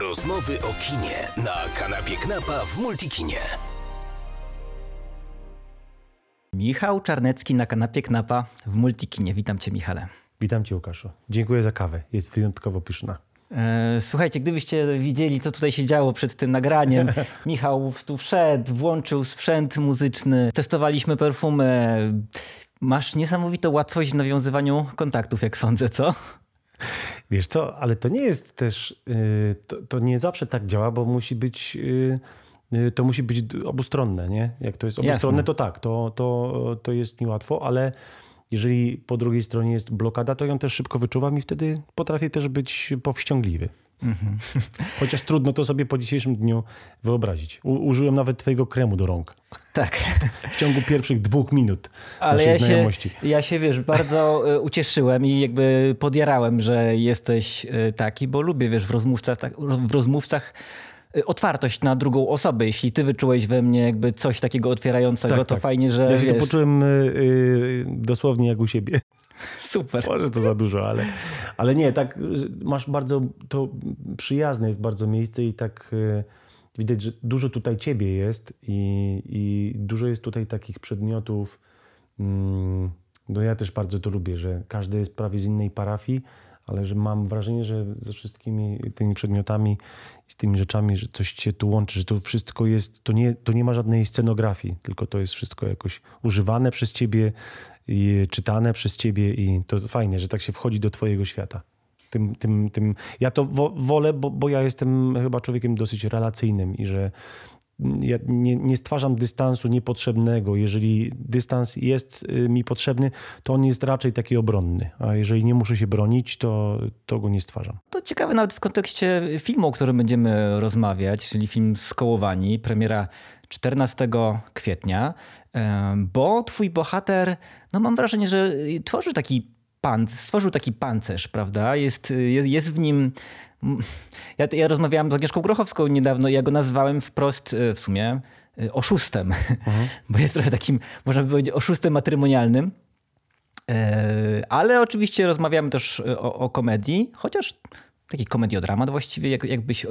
Rozmowy o kinie na kanapie Knapa w Multikinie. Michał Czarnecki na kanapie Knapa w Multikinie. Witam cię Michale. Witam cię Łukaszu. Dziękuję za kawę. Jest wyjątkowo pyszna. E, słuchajcie, gdybyście widzieli, co tutaj się działo przed tym nagraniem. Michał tu wszedł, włączył sprzęt muzyczny, testowaliśmy perfumę. Masz niesamowitą łatwość w nawiązywaniu kontaktów, jak sądzę, co? Wiesz co, ale to nie jest też, y, to, to nie zawsze tak działa, bo musi być, y, y, to musi być obustronne, nie? Jak to jest obustronne, Jasne. to tak, to, to, to jest niełatwo, ale jeżeli po drugiej stronie jest blokada, to ją też szybko wyczuwam i wtedy potrafię też być powściągliwy. Chociaż trudno to sobie po dzisiejszym dniu wyobrazić. U, użyłem nawet twojego kremu do rąk Tak. w ciągu pierwszych dwóch minut Ale naszej ja się, znajomości. ja się, wiesz, bardzo e, ucieszyłem i jakby podjarałem, że jesteś e, taki, bo lubię, wiesz, w rozmówcach, tak, w rozmówcach e, otwartość na drugą osobę. Jeśli ty wyczułeś we mnie jakby coś takiego otwierającego, Tak, to tak. fajnie, że Ja się wiesz, tu poczułem y, y, dosłownie jak u siebie. super. Może to za dużo, ale, ale nie, tak masz bardzo, to przyjazne jest bardzo miejsce i tak y, widać, że dużo tutaj ciebie jest i, i dużo jest tutaj takich przedmiotów. mm, No ja też bardzo to lubię, że każdy jest prawie z innej parafii, ale że mam wrażenie, że ze wszystkimi tymi przedmiotami i z tymi rzeczami, że coś cię tu łączy, że to wszystko jest, to nie, to nie ma żadnej scenografii, tylko to jest wszystko jakoś używane przez ciebie, czytane przez ciebie i to fajnie, że tak się wchodzi do twojego świata. Tym, tym, tym. Ja to wo, wolę, bo, bo ja jestem chyba człowiekiem dosyć relacyjnym i że ja nie, nie stwarzam dystansu niepotrzebnego. Jeżeli dystans jest y, mi potrzebny, to on jest raczej taki obronny. A jeżeli nie muszę się bronić, to, to go nie stwarzam. To ciekawe nawet w kontekście filmu, o którym będziemy rozmawiać, czyli film Skołowani, premiera 14 kwietnia, em, bo twój bohater, no mam wrażenie, że tworzy taki pan, stworzył taki pancerz, prawda? Jest, jest, jest w nim... Ja, ja rozmawiałem z Agnieszką Grochowską niedawno i ja go nazwałem wprost e, w sumie e, oszustem, bo jest trochę takim, można by powiedzieć, oszustem matrymonialnym. E, Ale oczywiście rozmawiamy też e, o, o komedii, chociaż taki komediodramat właściwie, jak, jakbyś e,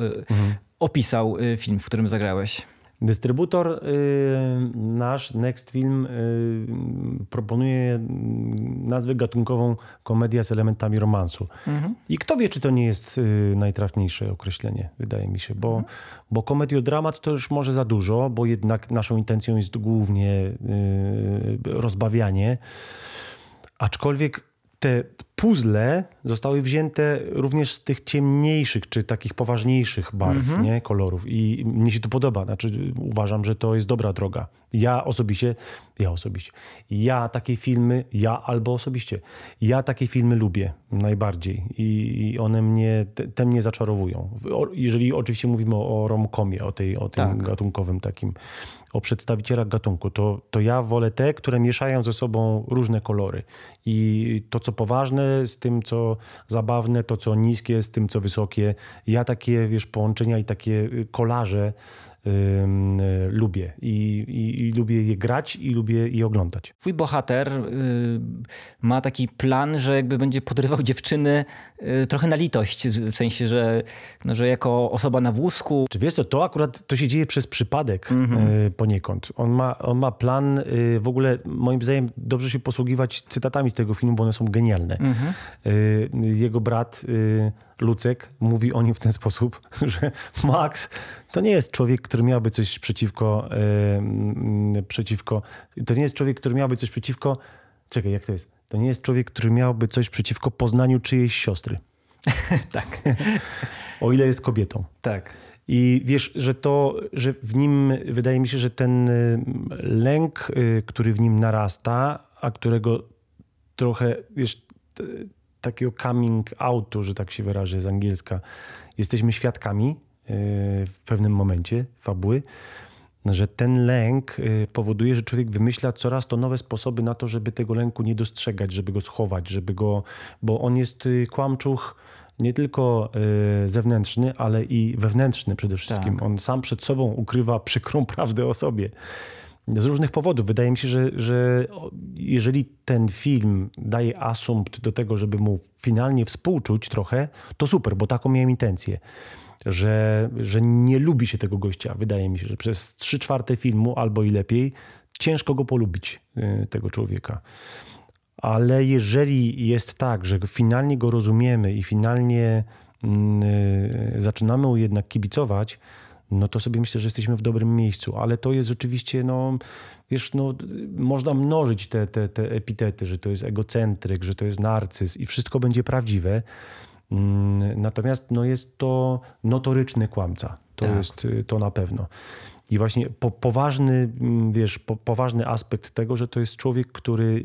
opisał e, film, w którym zagrałeś. Dystrybutor y, nasz, Next Film, y, proponuje y, nazwę gatunkową komedia z elementami romansu. I kto wie, czy to nie jest najtrafniejsze określenie, wydaje mi się, bo, bo komediodramat to już może za dużo, bo jednak naszą intencją jest głównie rozbawianie. Aczkolwiek te puzzle zostały wzięte również z tych ciemniejszych, czy takich poważniejszych barw, nie? kolorów. I mnie się to podoba. Znaczy, uważam, że to jest dobra droga. Ja osobiście, ja osobiście, ja takie filmy, ja albo osobiście, ja takie filmy lubię najbardziej i, i one mnie, te, te mnie zaczarowują. Jeżeli oczywiście mówimy o, o romkomie, o, tej, o tym Tak. gatunkowym takim, o przedstawicielach gatunku, to, to ja wolę te, które mieszają ze sobą różne kolory. I to, co poważne z tym, co zabawne, to, co niskie z tym, co wysokie. Ja takie, wiesz, połączenia i takie y, y, lubię. I, i, I lubię je grać i lubię je oglądać. Twój bohater y, ma taki plan, że jakby będzie podrywał dziewczyny y, trochę na litość, w sensie, że, no, że jako osoba na wózku Czy wiesz co, to akurat to się dzieje przez przypadek y, poniekąd. On ma, on ma plan, y, w ogóle moim zdaniem dobrze się posługiwać cytatami z tego filmu, bo one są genialne. Y, jego brat Lucek mówi o nim w ten sposób, że Max to nie jest człowiek, który miałby coś przeciwko, y, mm, przeciwko, to nie jest człowiek, który miałby coś przeciwko, czekaj, jak to jest? To nie jest człowiek, który miałby coś przeciwko poznaniu czyjejś siostry. tak, O ile jest kobietą. tak. I wiesz, że to, że w nim, wydaje mi się, że ten lęk, y, który w nim narasta, a którego trochę, wiesz, takiego coming outu, że tak się wyrażę z angielska, jesteśmy świadkami w pewnym momencie fabuły, że ten lęk y, powoduje, że człowiek wymyśla coraz to nowe sposoby na to, żeby tego lęku nie dostrzegać, żeby go schować, żeby go, bo on jest y, kłamczuch nie tylko y, zewnętrzny, ale i wewnętrzny przede wszystkim. Tak. On sam przed sobą ukrywa przykrą prawdę o sobie. Z różnych powodów. Wydaje mi się, że, że jeżeli ten film daje asumpt do tego, żeby mu finalnie współczuć trochę, to super, bo taką miałem intencję. Że, że nie lubi się tego gościa. Wydaje mi się, że przez trzy czwarte filmu albo i lepiej ciężko go polubić, y, tego człowieka. Ale jeżeli jest tak, że finalnie go rozumiemy i finalnie mm, y, zaczynamy jednak kibicować, no to sobie myślę, że jesteśmy w dobrym miejscu. Ale to jest rzeczywiście, no wiesz, no, można mnożyć te, te, te epitety, że to jest egocentryk, że to jest narcyz i wszystko będzie prawdziwe. Mm, Natomiast no, jest to notoryczny kłamca. To Tak. jest y, to na pewno. I właśnie po, poważny, mm, wiesz, po, poważny aspekt tego, że to jest człowiek, który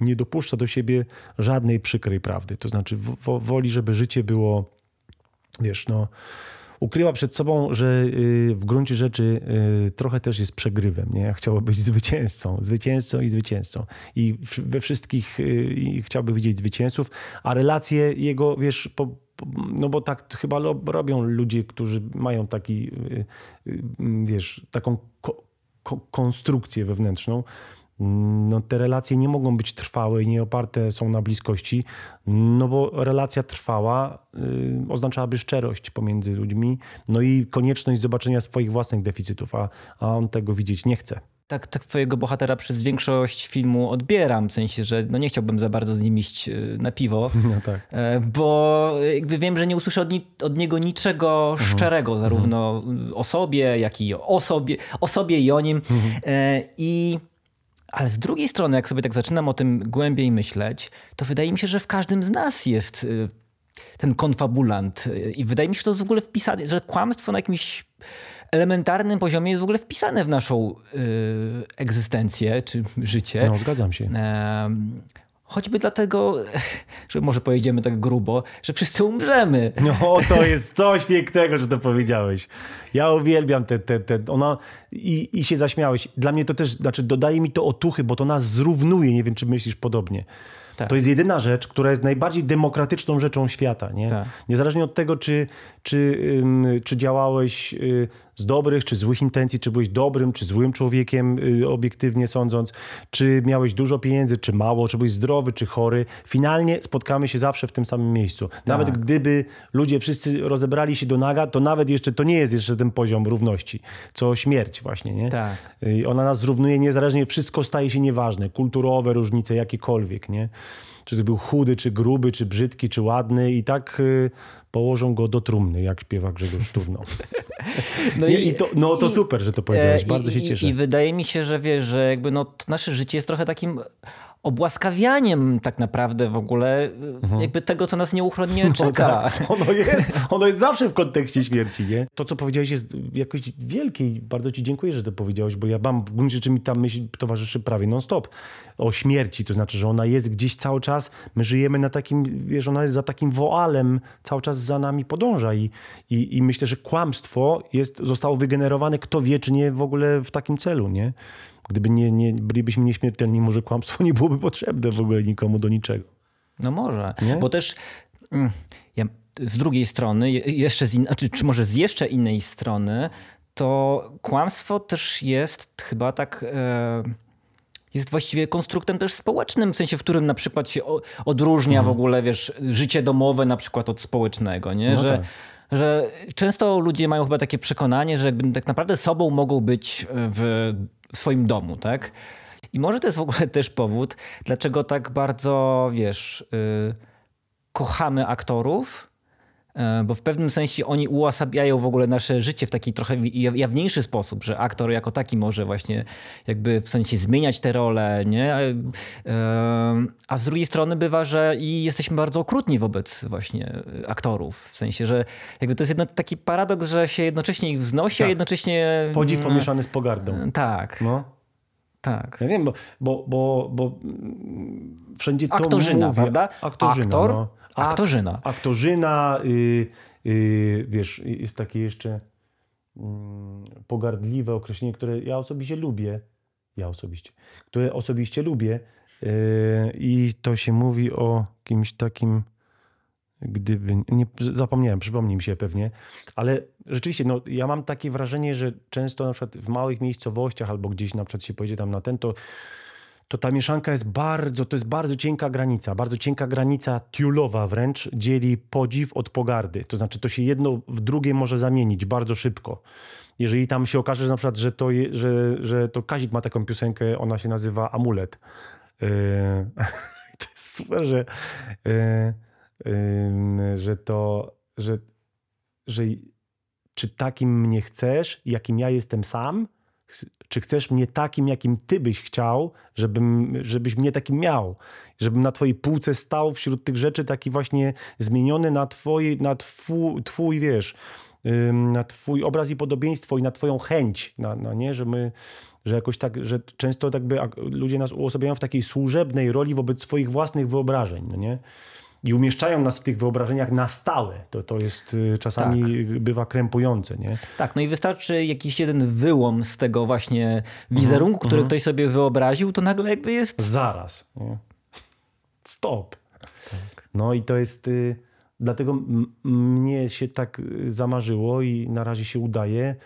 nie dopuszcza do siebie żadnej przykrej prawdy. To znaczy wo- woli, żeby życie było, wiesz, no ukryła przed sobą, że y, w gruncie rzeczy y, trochę też jest przegrywem. Nie? Chciało być zwycięzcą, zwycięzcą i zwycięzcą. I we wszystkich y, chciałby widzieć zwycięzców, a relacje jego, wiesz, po, no bo tak chyba robią ludzie, którzy mają taki, wiesz, taką ko, konstrukcję wewnętrzną, no te relacje nie mogą być trwałe i nie oparte są na bliskości, no bo relacja trwała y, oznaczałaby szczerość pomiędzy ludźmi, no i konieczność zobaczenia swoich własnych deficytów, a, a on tego widzieć nie chce. Tak, tak twojego bohatera przez większość filmu odbieram, w sensie, że no nie chciałbym za bardzo z nim iść y, na piwo, No tak. e, bo jakby wiem, że nie usłyszę od, ni- od niego niczego Mhm. szczerego, zarówno o sobie, jak i o sobie, o sobie i o nim. Mhm. E, I ale z drugiej strony, jak sobie tak zaczynam o tym głębiej myśleć, to wydaje mi się, że w każdym z nas jest y, ten konfabulant. Y, I wydaje mi się, że to jest w ogóle wpisane, że kłamstwo na jakimś elementarnym poziomie jest w ogóle wpisane w naszą y, egzystencję czy życie. No zgadzam się. Em, Choćby dlatego, że może pojedziemy tak grubo, że wszyscy umrzemy. No to jest coś pięknego, że to powiedziałeś. Ja uwielbiam te, te, te ona i, i się zaśmiałeś. Dla mnie to też, znaczy dodaje mi to otuchy, bo to nas zrównuje. Nie wiem, czy myślisz podobnie. Tak. To jest jedyna rzecz, która jest najbardziej demokratyczną rzeczą świata. Nie? Tak. Niezależnie od tego, czy, czy, czy działałeś y, z dobrych, czy złych intencji, czy byłeś dobrym, czy złym człowiekiem, y, obiektywnie sądząc, czy miałeś dużo pieniędzy, czy mało, czy byłeś zdrowy, czy chory. Finalnie spotkamy się zawsze w tym samym miejscu. Nawet Tak. gdyby ludzie wszyscy rozebrali się do naga, to nawet jeszcze to nie jest jeszcze ten poziom równości, co śmierć właśnie, nie? Tak. I Ona nas zrównuje niezależnie, wszystko staje się nieważne. Kulturowe różnice, jakiekolwiek, nie? Czy to był chudy, czy gruby, czy brzydki, czy ładny i tak y, położą go do trumny, jak śpiewa Grzegorz Turno. No I, i to, no to i- super, że to powiedziałeś, bardzo i- się cieszę. I wydaje mi się, że wiesz, że jakby no, nasze życie jest trochę takim obłaskawianiem tak naprawdę w ogóle jakby tego, co nas nieuchronnie Mhm. No czeka. tak, ono jest, ono jest zawsze w kontekście śmierci, nie? To, co powiedziałeś jest jakoś wielkie i bardzo ci dziękuję, że to powiedziałeś, bo ja mam, w gruncie rzeczy mi ta myśl towarzyszy prawie non-stop o śmierci, to znaczy, że ona jest gdzieś cały czas, my żyjemy na takim, wiesz, ona jest za takim woalem, cały czas za nami podąża i, i, i myślę, że kłamstwo jest, zostało wygenerowane, kto wie, czy nie w ogóle w takim celu, nie? Gdyby nie, nie, bylibyśmy nieśmiertelni, może kłamstwo nie byłoby potrzebne w ogóle nikomu do niczego. No może, Nie? bo też mm, ja, z drugiej strony, je- jeszcze z in, czy, czy może z jeszcze innej strony, to kłamstwo też jest chyba tak... E, jest właściwie konstruktem też społecznym, w sensie, w którym na przykład się odróżnia w ogóle, wiesz, życie domowe na przykład od społecznego, nie? No że, tak. że często ludzie mają chyba takie przekonanie, że jakby tak naprawdę sobą mogą być w swoim domu, tak? I może to jest w ogóle też powód, dlaczego tak bardzo, wiesz, y, kochamy aktorów, bo w pewnym sensie oni uosabiają w ogóle nasze życie w taki trochę jaw- jawniejszy sposób, że aktor jako taki może właśnie jakby w sensie zmieniać te role, nie? Y, A z drugiej strony bywa, że i jesteśmy bardzo okrutni wobec właśnie y, aktorów. W sensie, że jakby to jest jedno, taki paradoks, że się jednocześnie ich wznosi, a Tak. jednocześnie... Podziw mm, pomieszany z pogardą. Tak, No. tak. Ja wiem, bo, bo, bo, bo mm, wszędzie to Aktorzyna, mówię. prawda? Aktorzyna, Aktor, no. Aktorzyna. Aktorzyna, y, y, wiesz, jest takie jeszcze mm, pogardliwe określenie, które ja osobiście lubię. Ja osobiście. Które osobiście lubię. y, I to się mówi o kimś takim, gdyby. Nie, zapomniałem, przypomnij mi się pewnie. Ale rzeczywiście, no, ja mam takie wrażenie, że często na przykład w małych miejscowościach albo gdzieś na przykład się pojedzie tam na ten, to to ta mieszanka jest bardzo, to jest bardzo cienka granica, bardzo cienka granica tiulowa wręcz dzieli podziw od pogardy. To znaczy to się jedno w drugie może zamienić bardzo szybko. Jeżeli tam się okaże, że na przykład, że to, że, że to Kazik ma taką piosenkę, ona się nazywa Amulet. Yy, to jest super, że, yy, yy, że to, że, że czy takim mnie chcesz, jakim ja jestem sam, czy chcesz mnie takim, jakim ty byś chciał, żebym, żebyś mnie takim miał? Żebym na twojej półce stał wśród tych rzeczy taki właśnie zmieniony na, twoje, na twój, twój, wiesz, na twój obraz i podobieństwo i na twoją chęć, na, na nie? Że my, że jakoś tak, że często tak by ludzie nas uosabiają w takiej służebnej roli wobec swoich własnych wyobrażeń, no nie? I umieszczają nas w tych wyobrażeniach na stałe. To, to jest y, czasami tak. bywa krępujące. Nie? Tak, no i wystarczy jakiś jeden wyłom z tego właśnie wizerunku, mm -hmm. który ktoś sobie wyobraził, to nagle jakby jest... Zaraz. Nie? Stop. Tak. No i to jest... Y, dlatego mnie się tak y, zamarzyło i na razie się udaje,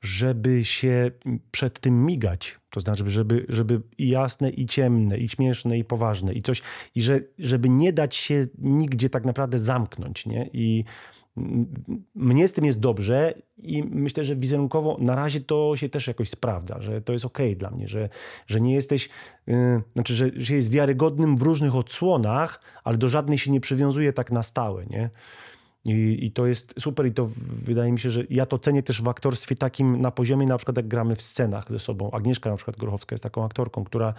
żeby się przed tym migać. To znaczy, żeby, żeby i jasne, i ciemne, i śmieszne, i poważne, i coś, i że, żeby nie dać się nigdzie tak naprawdę zamknąć. Nie? I mnie z tym jest dobrze i myślę, że wizerunkowo na razie to się też jakoś sprawdza, że to jest ok dla mnie, że, że nie jesteś, yy, znaczy, że, że jest wiarygodnym w różnych odsłonach, ale do żadnej się nie przywiązuje tak na stałe. Nie? I, I, to jest super i to wydaje mi się, że ja to cenię też w aktorstwie takim na poziomie na przykład jak gramy w scenach ze sobą. Agnieszka na przykład Grochowska jest taką aktorką, która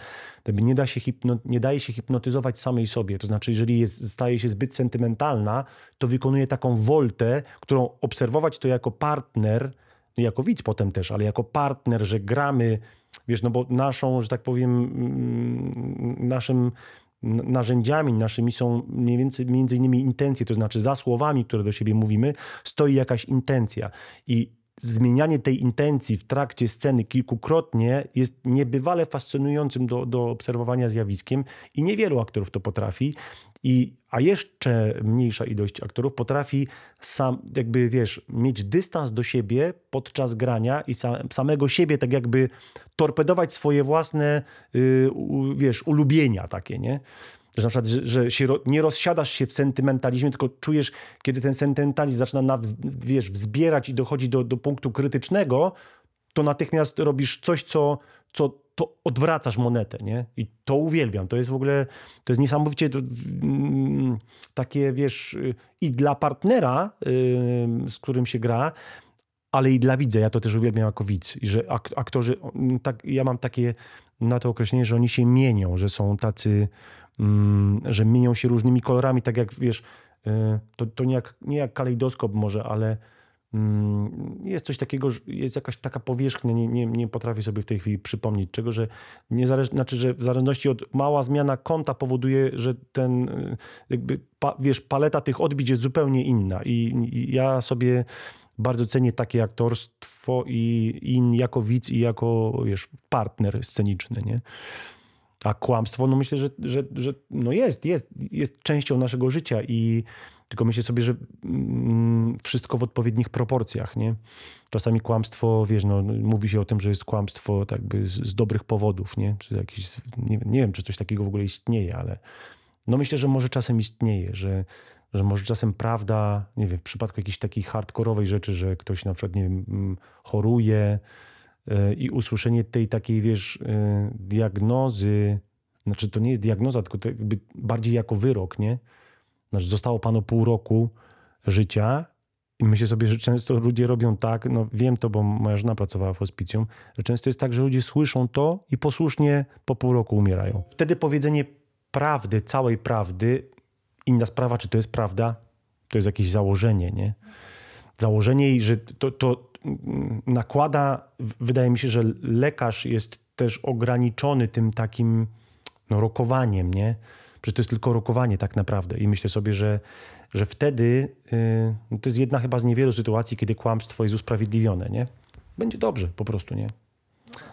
nie, da się hipno, nie daje się hipnotyzować samej sobie. To znaczy, jeżeli jest, staje się zbyt sentymentalna, to wykonuje taką woltę, którą obserwować to jako partner, jako widz potem też, ale jako partner, że gramy, wiesz, no bo naszą, że tak powiem, mm, naszym narzędziami naszymi są mniej więcej między innymi intencje, to znaczy za słowami, które do siebie mówimy, stoi jakaś intencja. I zmienianie tej intencji w trakcie sceny kilkukrotnie jest niebywale fascynującym do, do obserwowania zjawiskiem i niewielu aktorów to potrafi. I, a jeszcze mniejsza ilość aktorów potrafi sam, jakby wiesz, mieć dystans do siebie podczas grania i sam, samego siebie tak jakby torpedować swoje własne, yy, wiesz, ulubienia takie, nie? Że na przykład, że, że się, nie rozsiadasz się w sentymentalizmie, tylko czujesz, kiedy ten sentymentalizm zaczyna na, wiesz, wzbierać i dochodzi do, do punktu krytycznego, to natychmiast robisz coś, co, co to odwracasz monetę, nie? I to uwielbiam. To jest w ogóle, to jest niesamowicie to, mm, takie, wiesz, i dla partnera, yy, z którym się gra, ale i dla widza. Ja to też uwielbiam jako widz. I że aktorzy, tak, ja mam takie na to określenie, że oni się mienią, że są tacy że mienią się różnymi kolorami, tak jak wiesz, y, to, to nie, jak, nie jak kalejdoskop może, ale mm, jest coś takiego, jest jakaś taka powierzchnia, nie, nie, nie potrafię sobie w tej chwili przypomnieć czego, że nie zależy, znaczy, że w zależności od mała zmiana kąta powoduje, że ten y, jakby, pa, wiesz, paleta tych odbić jest zupełnie inna i, i ja sobie bardzo cenię takie aktorstwo i, i jako widz i jako, wiesz, partner sceniczny, nie? A kłamstwo, no myślę, że, że, że no jest, jest, jest częścią naszego życia i tylko myślę sobie, że mm, wszystko w odpowiednich proporcjach, nie? Czasami kłamstwo, wiesz, no, mówi się o tym, że jest kłamstwo tak by z, z dobrych powodów, nie? Czy jakiś, nie, nie wiem, czy coś takiego w ogóle istnieje, ale no myślę, że może czasem istnieje, że, że może czasem prawda, nie wiem, w przypadku jakiejś takiej hardkorowej rzeczy, że ktoś na przykład, nie wiem, mm, choruje, i usłyszenie tej takiej, wiesz, y, diagnozy, znaczy to nie jest diagnoza, tylko to jakby bardziej jako wyrok, nie? Znaczy zostało panu pół roku życia i myślę sobie, że często ludzie robią tak, no wiem to, bo moja żona pracowała w hospicjum, że często jest tak, że ludzie słyszą to i posłusznie po pół roku umierają. Wtedy powiedzenie prawdy, całej prawdy, inna sprawa, czy to jest prawda, to jest jakieś założenie, nie? Założenie, że to, to nakłada, wydaje mi się, że lekarz jest też ograniczony tym takim no, rokowaniem, nie? Przecież to jest tylko rokowanie tak naprawdę. I myślę sobie, że, że wtedy yy, to jest jedna chyba z niewielu sytuacji, kiedy kłamstwo jest usprawiedliwione, nie? Będzie dobrze po prostu, nie?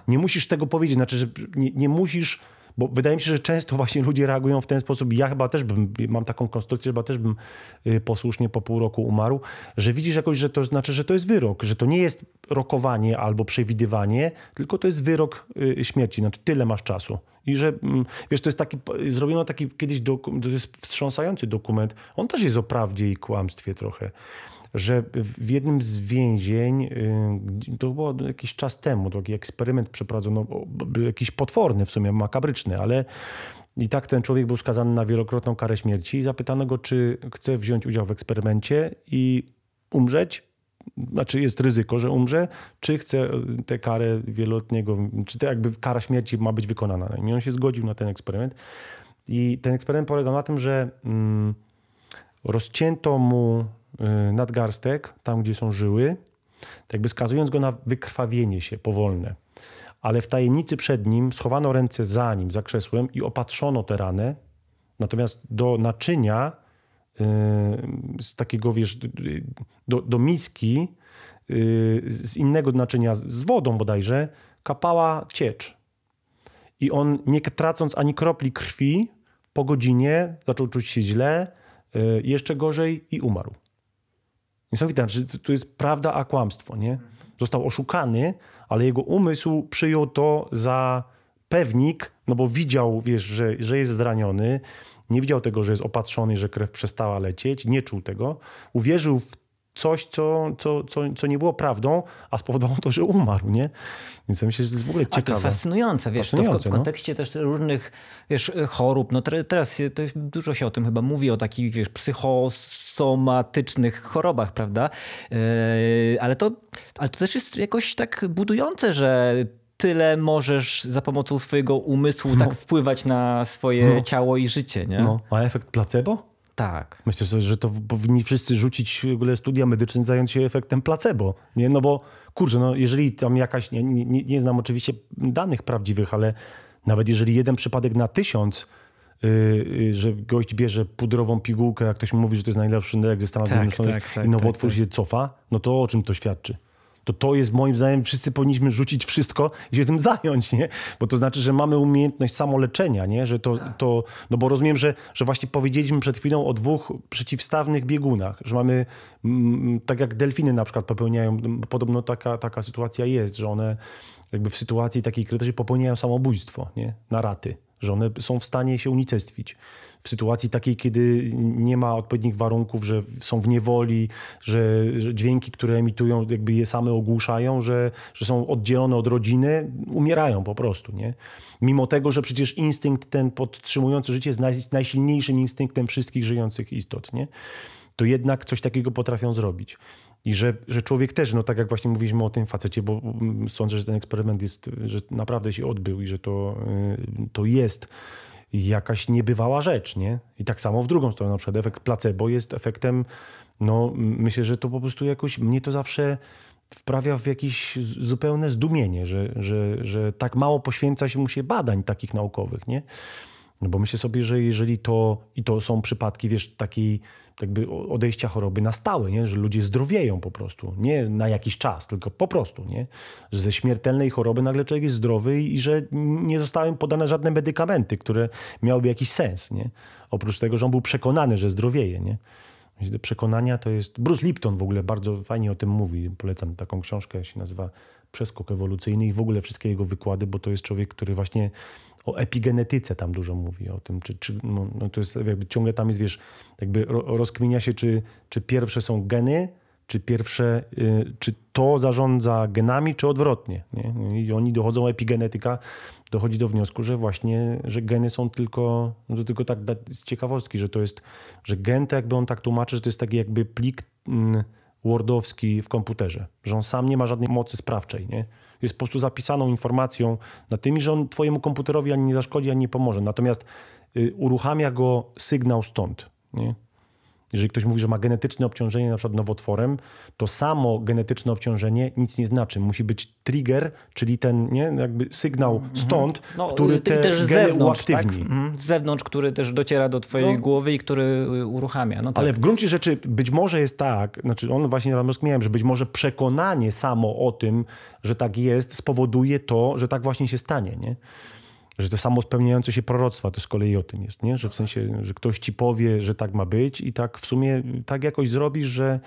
Nie musisz tego powiedzieć, znaczy, że nie, nie musisz Bo wydaje mi się, że często właśnie ludzie reagują w ten sposób. Ja chyba też bym, mam taką konstrukcję, chyba też bym y, posłusznie po pół roku umarł, że widzisz jakoś, że to znaczy, że to jest wyrok, że to nie jest rokowanie albo przewidywanie, tylko to jest wyrok y, śmierci. Znaczy tyle masz czasu. I że, mm, wiesz, to jest taki, zrobiono taki kiedyś, doku, to jest wstrząsający dokument. On też jest o prawdzie i kłamstwie trochę że w jednym z więzień, y, to było jakiś czas temu, taki eksperyment przeprowadzono, jakiś potworny w sumie, makabryczny, ale i tak ten człowiek był skazany na wielokrotną karę śmierci zapytano go, czy chce wziąć udział w eksperymencie i umrzeć, znaczy jest ryzyko, że umrze, czy chce tę karę wieloletniego, czy to jakby kara śmierci ma być wykonana. I on się zgodził na ten eksperyment. I ten eksperyment polegał na tym, że mm, rozcięto mu Y, nadgarstek, tam gdzie są żyły, tak jakby skazując go na wykrwawienie się powolne. Ale w tajemnicy przed nim schowano ręce za nim, za krzesłem i opatrzono tę ranę. Natomiast do naczynia, y, z takiego, wiesz, do, do miski, y, z innego naczynia, z wodą bodajże, kapała ciecz. I on, nie tracąc ani kropli krwi, po godzinie zaczął czuć się źle, jeszcze gorzej i umarł. Niesamowite, znaczy, to jest prawda, a kłamstwo, nie? Został oszukany, ale jego umysł przyjął to za pewnik, no bo widział, wiesz, że, że jest zraniony, nie widział tego, że jest opatrzony, że krew przestała lecieć, nie czuł tego. Uwierzył w coś, co, co, co, co nie było prawdą, a spowodowało to, że umarł, nie? Więc ja myślę, że to jest w ogóle ciekawe. A to jest fascynujące, wiesz, fascynujące, to w, w no. kontekście no? też różnych, wiesz, chorób, no teraz dużo się o tym chyba mówi, o takich, wiesz, psychosomatycznych chorobach, prawda? Yy, ale, to, ale to też jest jakoś tak budujące, że tyle możesz za pomocą swojego umysłu no. tak wpływać na swoje no. ciało i życie, nie? No. A efekt placebo? Tak. Myślę sobie, że to powinni wszyscy rzucić w ogóle studia medyczne, zająć się efektem placebo. Nie? No bo kurczę, no jeżeli tam jakaś, nie, nie, nie znam oczywiście danych prawdziwych, ale nawet jeżeli jeden przypadek na tysiąc, yy, że gość bierze pudrową pigułkę, jak ktoś mu mówi, że to jest najlepszy lek ze Stanów tak, Zjednoczonych tak, tak, i nowotwór tak, tak. się cofa, no to o czym to świadczy? To to jest moim zdaniem, wszyscy powinniśmy rzucić wszystko i się tym zająć, nie? Bo to znaczy, że mamy umiejętność samoleczenia, nie? Że to, tak. to, no bo rozumiem, że, że właśnie powiedzieliśmy przed chwilą o dwóch przeciwstawnych biegunach, że mamy, mm, tak jak delfiny na przykład popełniają, podobno taka, taka sytuacja jest, że one jakby w sytuacji takiej krytycznej popełniają samobójstwo, nie? Na raty że one są w stanie się unicestwić. W sytuacji takiej, kiedy nie ma odpowiednich warunków, że są w niewoli, że, że dźwięki, które emitują, jakby je same ogłuszają, że, że są oddzielone od rodziny, umierają po prostu. Nie? Mimo tego, że przecież instynkt ten podtrzymujący życie jest naj, najsilniejszym instynktem wszystkich żyjących istot. Nie? To jednak coś takiego potrafią zrobić. I że, że człowiek też, no tak jak właśnie mówiliśmy o tym facecie, bo mm, sądzę, że ten eksperyment jest, że naprawdę się odbył i że to, y, to jest jakaś niebywała rzecz, nie? I tak samo w drugą stronę, na przykład efekt placebo jest efektem, no myślę, że to po prostu jakoś, mnie to zawsze wprawia w jakieś zupełne zdumienie, że, że, że tak mało poświęca się mu się badań takich naukowych, nie? No bo myślę sobie, że jeżeli to, i to są przypadki, wiesz, takiej jakby odejścia choroby na stałe, nie? że ludzie zdrowieją po prostu. Nie na jakiś czas, tylko po prostu. Nie? Że ze śmiertelnej choroby nagle człowiek jest zdrowy i, że nie zostały podane żadne medykamenty, które miałyby jakiś sens. Nie? Oprócz tego, że on był przekonany, że zdrowieje. Nie? Przekonania to jest... Bruce Lipton w ogóle bardzo fajnie o tym mówi. Polecam taką książkę, się nazywa Przeskok ewolucyjny i w ogóle wszystkie jego wykłady, bo to jest człowiek, który właśnie o epigenetyce tam dużo mówi, o tym, czy, czy no, no to jest jakby ciągle tam jest, wiesz, jakby rozkminia się, czy, czy pierwsze są geny, czy pierwsze, y, czy to zarządza genami, czy odwrotnie. Nie? I oni dochodzą, epigenetyka dochodzi do wniosku, że właśnie, że geny są tylko, no to tylko tak z ciekawostki, że to jest, że gen to jakby on tak tłumaczy, że to jest taki jakby plik mm, wordowski w komputerze, że on sam nie ma żadnej mocy sprawczej, nie? Jest po prostu zapisaną informacją na tym, że on twojemu komputerowi ani nie zaszkodzi, ani nie pomoże. Natomiast y, uruchamia go sygnał stąd. Nie? Jeżeli ktoś mówi, że ma genetyczne obciążenie na przykład nowotworem, to samo genetyczne obciążenie nic nie znaczy. Musi być trigger, czyli ten nie, jakby sygnał mhm. stąd, no, który te też z zewnątrz, tak? uaktywni. Tak? Z zewnątrz, który też dociera do twojej no. głowy i który y, uruchamia. No tak. Ale w gruncie rzeczy być może jest tak, znaczy on właśnie miałem, że być może przekonanie samo o tym, że tak jest, spowoduje to, że tak właśnie się stanie. Nie? Że to samo spełniające się proroctwa to z kolei o tym jest, nie? że w sensie, że ktoś ci powie, że tak ma być i tak w sumie tak jakoś zrobisz, że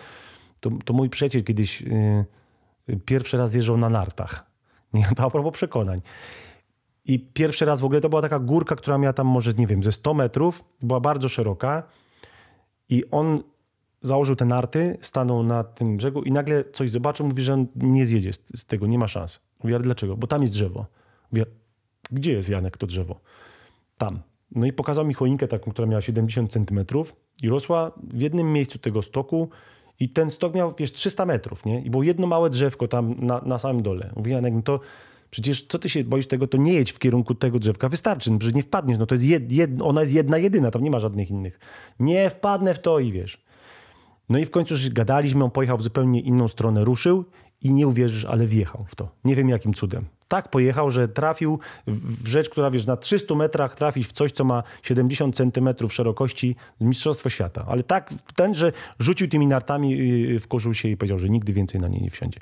to, to mój przyjaciel kiedyś yy, pierwszy raz jeżdżał na nartach. Nie, to a propos przekonań. I pierwszy raz w ogóle to była taka górka, która miała tam może, nie wiem, ze 100 metrów, była bardzo szeroka i on założył te narty, stanął na tym brzegu i nagle coś zobaczył, mówi, że on nie zjedzie z, tego, nie ma szans. Mówi, ale dlaczego? Bo tam jest drzewo. Mówi, gdzie jest Janek to drzewo? Tam. No i pokazał mi choinkę taką, która miała 70 centymetrów i rosła w jednym miejscu tego stoku i ten stok miał, wiesz, 300 metrów, nie? I było jedno małe drzewko tam na, na samym dole. Mówi Janek, no to przecież co ty się boisz tego, to nie jedź w kierunku tego drzewka, wystarczy, no, nie wpadniesz, no to jest jed, jed, ona jest jedna, jedyna, tam nie ma żadnych innych. Nie wpadnę w to i wiesz. No i w końcu już gadaliśmy, on pojechał w zupełnie inną stronę, ruszył i nie uwierzysz, ale wjechał w to. Nie wiem jakim cudem. Tak pojechał, że trafił w rzecz, która wiesz, na 300 metrach trafić w coś, co ma 70 centymetrów szerokości, Mistrzostwo Świata. Ale tak ten, że rzucił tymi nartami, yy, wkurzył się i powiedział, że nigdy więcej na nie nie wsiądzie.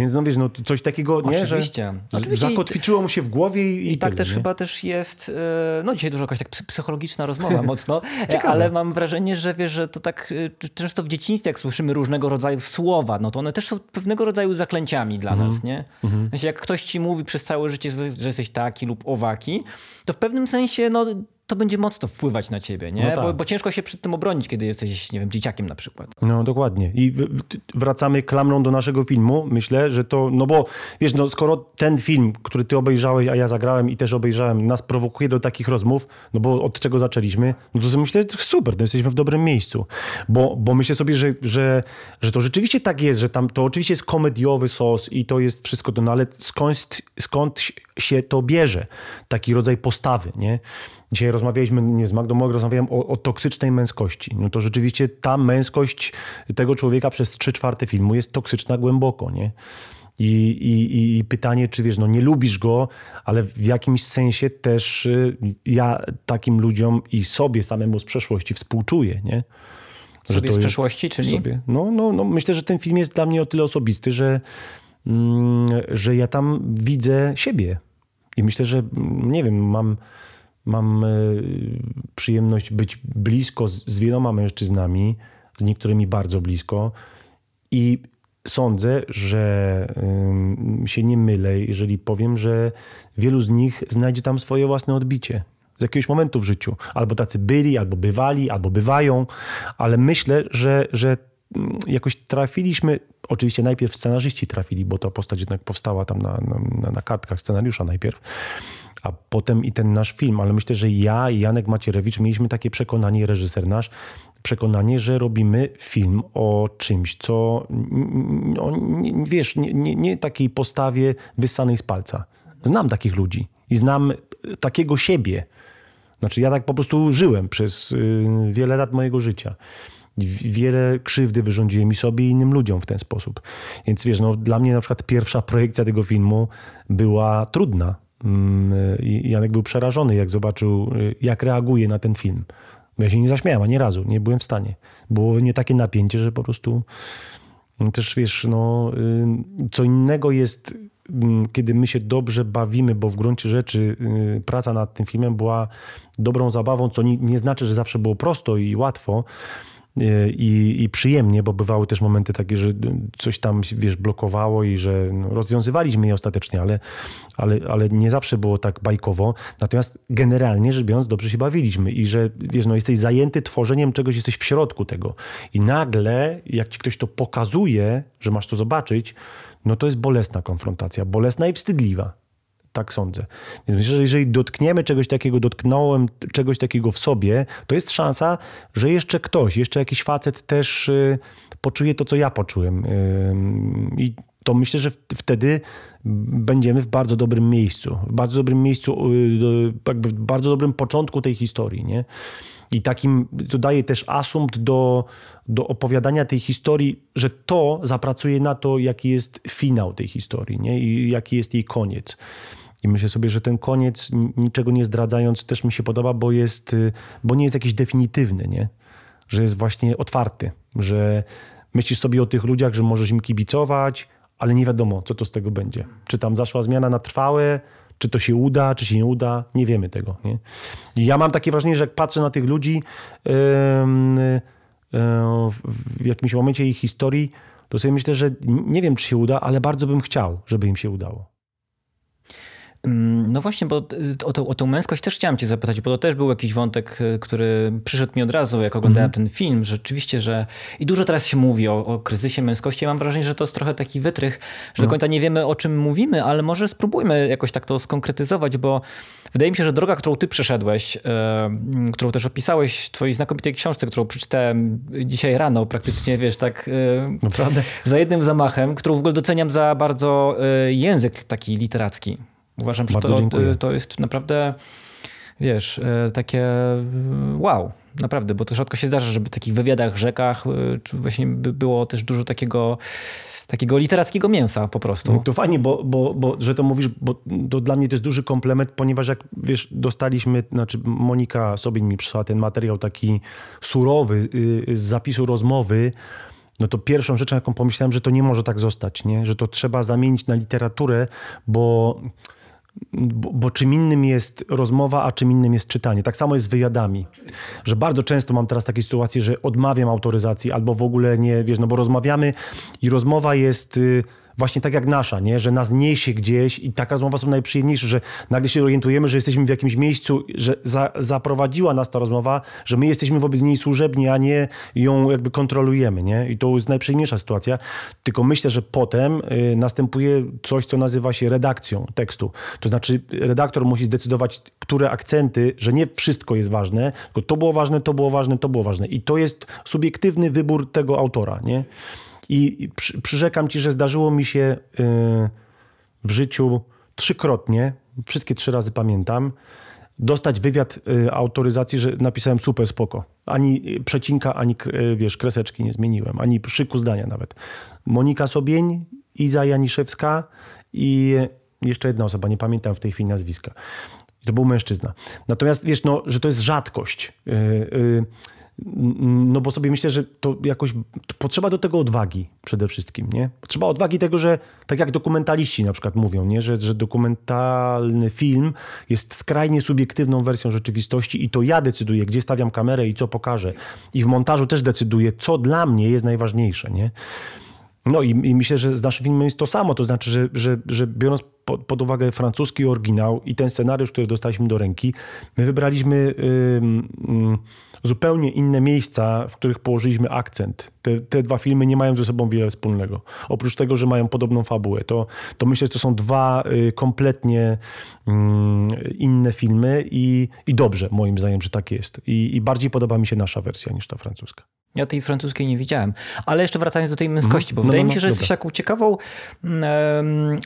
Więc no wiesz, no coś takiego, nie, Oczywiście. że Oczywiście. zakotwiczyło mu się w głowie i, I, tak tyle, też nie? chyba też jest, e, no dzisiaj dużo jakaś tak psychologiczna rozmowa mocno, Ciekawe. ale mam wrażenie, że wiesz, że to tak e, często w dzieciństwie, jak słyszymy różnego rodzaju słowa, no to one też są pewnego rodzaju zaklęciami dla Mhm. nas, nie? W sensie, jak ktoś ci mówi przez całe życie, że jesteś taki lub owaki, to w pewnym sensie, no to będzie mocno wpływać na ciebie, nie? No tak. bo, bo ciężko się przed tym obronić, kiedy jesteś, nie wiem, dzieciakiem na przykład. No dokładnie. I wracamy klamrą do naszego filmu. Myślę, że to, no bo wiesz, no skoro ten film, który ty obejrzałeś, a ja zagrałem i też obejrzałem, nas prowokuje do takich rozmów, no bo od czego zaczęliśmy, no to myślę, że super, to jesteśmy w dobrym miejscu. Bo, bo myślę sobie, że, że, że to rzeczywiście tak jest, że tam to oczywiście jest komediowy sos i to jest wszystko to, no ale skąd, skąd się to bierze? Taki rodzaj postawy, nie? Dzisiaj rozmawialiśmy, nie z Magdą rozmawiałem o, o toksycznej męskości. No to rzeczywiście ta męskość tego człowieka przez trzy czwarte filmu jest toksyczna głęboko, nie? I, i, I pytanie, czy wiesz, no nie lubisz go, ale w jakimś sensie też y, ja takim ludziom i sobie samemu z przeszłości współczuję, nie? Że Sobie z jest- przeszłości, czyli... sobie. No, no, no, myślę, że ten film jest dla mnie o tyle osobisty, że, mm, że ja tam widzę siebie. I myślę, że mm, nie wiem, mam, mam e, przyjemność być blisko z, z wieloma mężczyznami, z niektórymi bardzo blisko. I sądzę, że się nie mylę, jeżeli powiem, że wielu z nich znajdzie tam swoje własne odbicie. Z jakiegoś momentu w życiu. Albo tacy byli, albo bywali, albo bywają, ale myślę, że, że jakoś trafiliśmy, oczywiście najpierw scenarzyści trafili, bo ta postać jednak powstała tam na, na, na kartkach scenariusza najpierw, a potem i ten nasz film, ale myślę, że ja i Janek Macierewicz mieliśmy takie przekonanie, reżyser nasz, przekonanie, że robimy film o czymś, co no, nie, wiesz, nie, nie, nie takiej postawie wyssanej z palca. Znam takich ludzi i znam takiego siebie. Znaczy ja tak po prostu żyłem przez y, wiele lat mojego życia. Wiele krzywdy wyrządziłem i sobie i innym ludziom w ten sposób. Więc wiesz, no, dla mnie na przykład pierwsza projekcja tego filmu była trudna. Mm, Janek był przerażony, jak zobaczył, y, jak reaguje na ten film. Ja się nie zaśmiałem ani razu, nie byłem w stanie. Było we mnie takie napięcie, że po prostu no też wiesz, no, y, co innego jest, mm, kiedy my się dobrze bawimy, bo w gruncie rzeczy y, praca nad tym filmem była dobrą zabawą, co nie, nie znaczy, że zawsze było prosto i łatwo. Y, I, I przyjemnie, bo bywały też momenty takie, że coś tam, wiesz, blokowało i że no, rozwiązywaliśmy je ostatecznie, ale, ale, ale nie zawsze było tak bajkowo. Natomiast generalnie rzecz biorąc, dobrze się bawiliśmy i że, wiesz, no, jesteś zajęty tworzeniem czegoś, jesteś w środku tego. I nagle, jak ci ktoś to pokazuje, że masz to zobaczyć, no to jest bolesna konfrontacja, bolesna i wstydliwa. Tak sądzę. Więc myślę, że jeżeli dotkniemy czegoś takiego, dotknąłem czegoś takiego w sobie, to jest szansa, że jeszcze ktoś, jeszcze jakiś facet też y, poczuje to, co ja poczułem. Ym, I to myślę, że wtedy będziemy w bardzo dobrym miejscu. W bardzo dobrym miejscu, y, jakby w bardzo dobrym początku tej historii. Nie? I takim to daje też asumpt do, do opowiadania tej historii, że to zapracuje na to, jaki jest finał tej historii nie? i jaki jest jej koniec. I myślę sobie, że ten koniec, niczego nie zdradzając, też mi się podoba, bo, jest, y, bo nie jest jakiś definitywny, nie? że jest właśnie otwarty, że myślisz sobie o tych ludziach, że możesz im kibicować, ale nie wiadomo, co to z tego będzie. Czy tam zaszła zmiana na trwałe, Czy to się uda, czy się nie uda, nie wiemy tego. Nie? I ja mam takie wrażenie, że jak patrzę na tych ludzi yy, yy, w jakimś momencie ich historii, to sobie myślę, że nie wiem, czy się uda, ale bardzo bym chciał, żeby im się udało. Mm, no właśnie, bo y, o, to, o tą męskość też chciałem cię zapytać, bo to też był jakiś wątek, y, który przyszedł mi od razu, jak oglądałem mm -hmm. ten film. Rzeczywiście, że i dużo teraz się mówi o, o kryzysie męskości. Ja mam wrażenie, że to jest trochę taki wytrych, że no. do końca nie wiemy o czym mówimy, ale może spróbujmy jakoś tak to skonkretyzować, bo wydaje mi się, że droga, którą ty przeszedłeś, yy, którą też opisałeś w twojej znakomitej książce, którą przeczytałem dzisiaj rano praktycznie, wiesz, tak yy, Naprawdę? za jednym zamachem, którą w ogóle doceniam za bardzo yy, język taki literacki. Uważam, że to, to jest naprawdę, wiesz, e, takie wow, naprawdę, bo to rzadko się zdarza, żeby w takich wywiadach, rzekach e, właśnie było też dużo takiego takiego literackiego mięsa po prostu. No to fajnie, bo, bo, bo że to mówisz, bo to dla mnie to jest duży komplement, ponieważ jak wiesz, dostaliśmy, znaczy Monika sobie mi przysłała ten materiał taki surowy y, z zapisu rozmowy, no to pierwszą rzeczą, jaką pomyślałem, że to nie może tak zostać, nie? że to trzeba zamienić na literaturę, bo bo, bo, czym innym jest rozmowa, a czym innym jest czytanie. Tak samo jest z wywiadami. Że bardzo często mam teraz takie sytuacje, że odmawiam autoryzacji albo w ogóle nie, wiesz, no bo rozmawiamy i rozmowa jest... Właśnie tak jak nasza, nie? że nas niesie gdzieś i taka rozmowa są najprzyjemniejsze, że nagle się orientujemy, że jesteśmy w jakimś miejscu, że za, zaprowadziła nas ta rozmowa, że my jesteśmy wobec niej służebni, a nie ją jakby kontrolujemy. Nie? I to jest najprzyjemniejsza sytuacja. Tylko myślę, że potem y, następuje coś, co nazywa się redakcją tekstu. To znaczy redaktor musi zdecydować, które akcenty, że nie wszystko jest ważne, tylko to było ważne, to było ważne, to było ważne. I to jest subiektywny wybór tego autora. Nie? I przy, przyrzekam ci, że zdarzyło mi się y, w życiu trzykrotnie, wszystkie trzy razy pamiętam, dostać wywiad y, autoryzacji, że napisałem super spoko. Ani przecinka, ani y, wiesz, kreseczki nie zmieniłem, ani szyku zdania nawet. Monika Sobień, Iza Janiszewska i jeszcze jedna osoba, nie pamiętam w tej chwili nazwiska. To był mężczyzna. Natomiast wiesz, no, że to jest rzadkość. Yy, no bo sobie myślę, że to jakoś to potrzeba do tego odwagi przede wszystkim, nie? Potrzeba odwagi tego, że tak jak dokumentaliści na przykład mówią, nie? Że, że dokumentalny film jest skrajnie subiektywną wersją rzeczywistości i to ja decyduję, gdzie stawiam kamerę i co pokażę. I w montażu też decyduję, co dla mnie jest najważniejsze, nie? No i, i, myślę, że z naszym filmem jest to samo, to znaczy, że, że, że biorąc pod, pod uwagę francuski oryginał i ten scenariusz, który dostaliśmy do ręki, my wybraliśmy yy, yy, zupełnie inne miejsca, w których położyliśmy akcent. Te, te, dwa filmy nie mają ze sobą wiele wspólnego. Oprócz tego, że mają podobną fabułę. To, to myślę, że to są dwa y, kompletnie y, inne filmy i, i dobrze, moim zdaniem, że tak jest. I, I bardziej podoba mi się nasza wersja niż ta francuska. Ja tej francuskiej nie widziałem. Ale jeszcze wracając do tej męskości, bo no, wydaje no, no, mi się, że jesteś taką ciekawą um,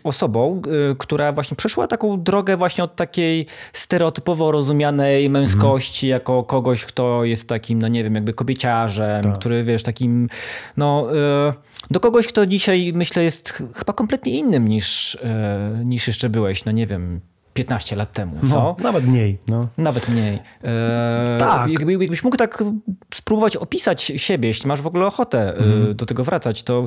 osobą, y, która właśnie przeszła taką drogę właśnie od takiej stereotypowo rozumianej męskości, mm. jako kogoś, kto jest takim, no nie wiem, jakby kobieciarzem, tak. który wiesz, takim, no y, do kogoś, kto dzisiaj myślę jest chyba kompletnie innym niż, y, niż jeszcze byłeś, no nie wiem, 15 lat temu, co? No, nawet mniej. No. Nawet mniej. E, tak. Jakby, jakbyś mógł tak spróbować opisać siebie, jeśli masz w ogóle ochotę mm. do tego wracać, to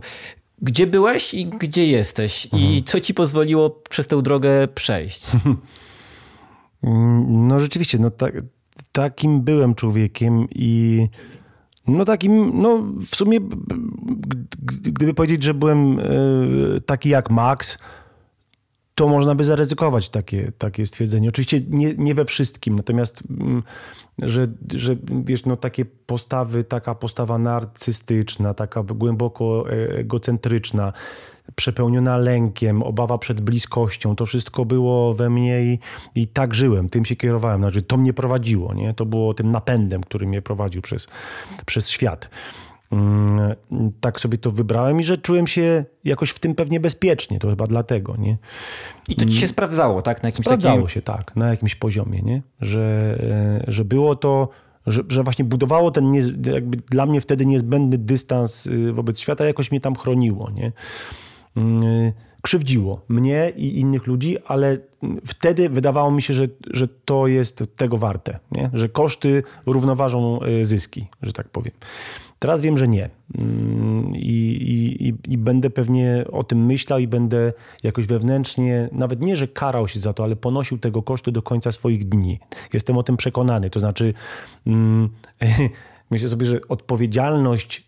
gdzie byłeś i gdzie jesteś? Mm. I mhm. co ci pozwoliło przez tę drogę przejść? No rzeczywiście, no tak, takim byłem człowiekiem i no takim, no w sumie gdyby powiedzieć, że byłem e, taki jak Max, to można by zaryzykować takie, takie stwierdzenie. Oczywiście nie, nie we wszystkim, natomiast mm, że, że wiesz, no takie postawy, taka postawa narcystyczna, taka głęboko e, egocentryczna, przepełniona lękiem, obawa przed bliskością, to wszystko było we mnie i, i tak żyłem, tym się kierowałem. Znaczy, to mnie prowadziło, nie? to było tym napędem, który mnie prowadził przez, przez świat. Mm, tak sobie to wybrałem i że czułem się jakoś w tym pewnie bezpiecznie, to chyba dlatego, nie? I to ci się mm. sprawdzało, tak? Na jakimś sprawdzało takim... się, tak, na jakimś poziomie, nie? Że, e, że było to, że, że właśnie budowało ten nie, jakby dla mnie wtedy niezbędny dystans y, wobec świata, jakoś mnie tam chroniło, nie? Mm, y, krzywdziło mnie i innych ludzi, ale wtedy wydawało mi się, że, że to jest tego warte, nie? że koszty równoważą y, zyski, że tak powiem. Teraz wiem, że nie. Mm, I, i, I będę pewnie o tym myślał i będę jakoś wewnętrznie, nawet nie, że karał się za to, ale ponosił tego koszty do końca swoich dni. Jestem o tym przekonany. To znaczy, mm, myślę sobie, że odpowiedzialność,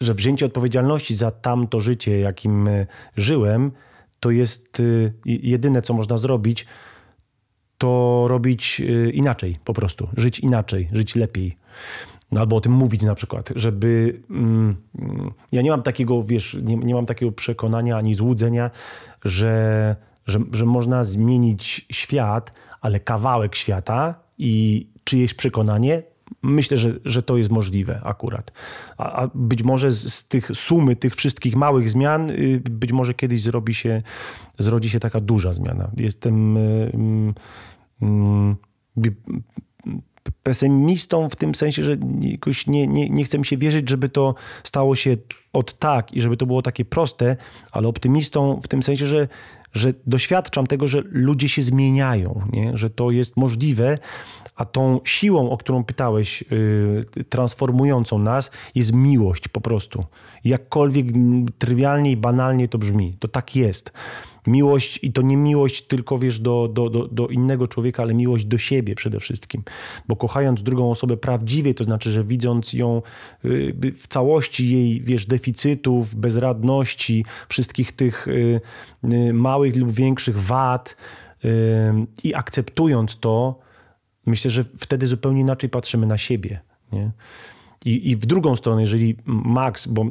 że wzięcie odpowiedzialności za tamto życie, jakim e, żyłem, to jest y, jedyne, co można zrobić, to robić y, inaczej po prostu, żyć inaczej, żyć lepiej. No, albo o tym mówić na przykład, żeby. Mm, ja nie mam takiego, wiesz, nie, nie mam takiego przekonania ani złudzenia, że, że, że można zmienić świat, ale kawałek świata i czyjeś przekonanie Myślę, że, że to jest możliwe akurat. A, a być może z, z, tych sumy tych wszystkich małych zmian, y, być może kiedyś zrobi się, zrodzi się taka duża zmiana. Jestem y, mm, pesymistą w tym sensie, że jakoś nie, nie, nie chcę mi się wierzyć, żeby to stało się od tak i żeby to było takie proste, ale optymistą w tym sensie, że, że doświadczam tego, że ludzie się zmieniają, nie? że to jest możliwe, a tą siłą, o którą pytałeś, yy, transformującą nas, jest miłość po prostu. Jakkolwiek trywialnie i banalnie to brzmi, to tak jest. Miłość i to nie miłość tylko wiesz do, do, do, do innego człowieka, ale miłość do siebie przede wszystkim. Bo kochając drugą osobę prawdziwie, to znaczy, że widząc ją y, w całości jej, wiesz, deficytów, bezradności, wszystkich tych y, y, małych lub większych wad i akceptując to, myślę, że wtedy zupełnie inaczej patrzymy na siebie. Nie? I, I w drugą stronę, jeżeli Max, bo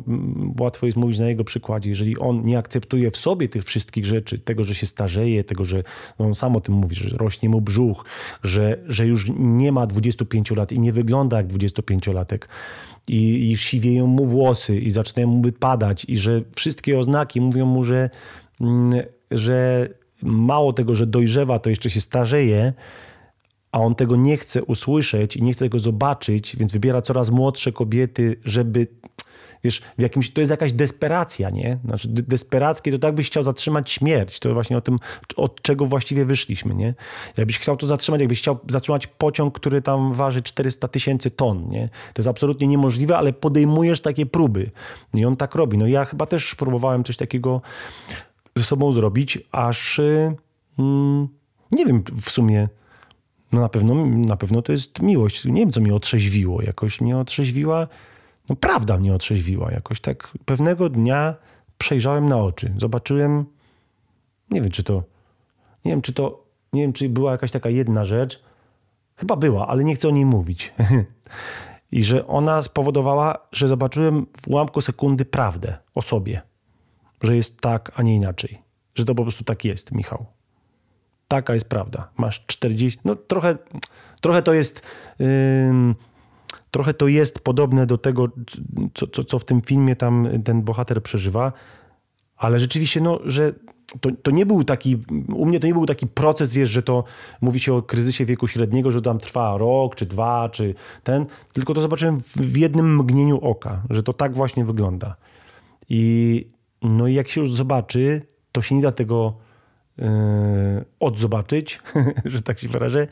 łatwo jest mówić na jego przykładzie, jeżeli on nie akceptuje w sobie tych wszystkich rzeczy, tego, że się starzeje, tego, że no on sam o tym mówi, że rośnie mu brzuch, że, że już nie ma 25 lat i nie wygląda jak 25-latek, i, i siwieją mu włosy i zaczynają mu wypadać, i że wszystkie oznaki mówią mu, że, mm, że mało tego, że dojrzewa, to jeszcze się starzeje a on tego nie chce usłyszeć i nie chce tego zobaczyć, więc wybiera coraz młodsze kobiety, żeby wiesz, w jakimś, to jest jakaś desperacja, nie? Znaczy desperackie to tak byś chciał zatrzymać śmierć. To właśnie o tym, od czego właściwie wyszliśmy, nie? Jakbyś chciał to zatrzymać, jakbyś chciał zatrzymać pociąg, który tam waży 400 tysięcy ton, nie? To jest absolutnie niemożliwe, ale podejmujesz takie próby. I on tak robi. No ja chyba też próbowałem coś takiego ze sobą zrobić, aż mm, nie wiem w sumie no na pewno, na pewno to jest miłość. Nie wiem, co mnie otrzeźwiło. Jakoś mnie otrzeźwiła, no prawda mnie otrzeźwiła. Jakoś tak pewnego dnia przejrzałem na oczy. Zobaczyłem, nie wiem, czy to, nie wiem, czy to, nie wiem, czy była jakaś taka jedna rzecz. Chyba była, ale nie chcę o niej mówić. I że ona spowodowała, że zobaczyłem w ułamku sekundy prawdę o sobie. Że jest tak, a nie inaczej. Że to po prostu tak jest, Michał. Taka jest prawda. Masz 40. No trochę, trochę to jest. Trochę to jest podobne do tego, co, co, co w tym filmie tam ten bohater przeżywa, ale rzeczywiście, no, że to, to nie był taki, u mnie to nie był taki proces, wiesz, że to mówi się o kryzysie wieku średniego, że tam trwa rok, czy dwa, czy ten, tylko to zobaczyłem w jednym mgnieniu oka, że to tak właśnie wygląda. I no i jak się już zobaczy, to się nie da tego odzobaczyć, że tak się wyrażę,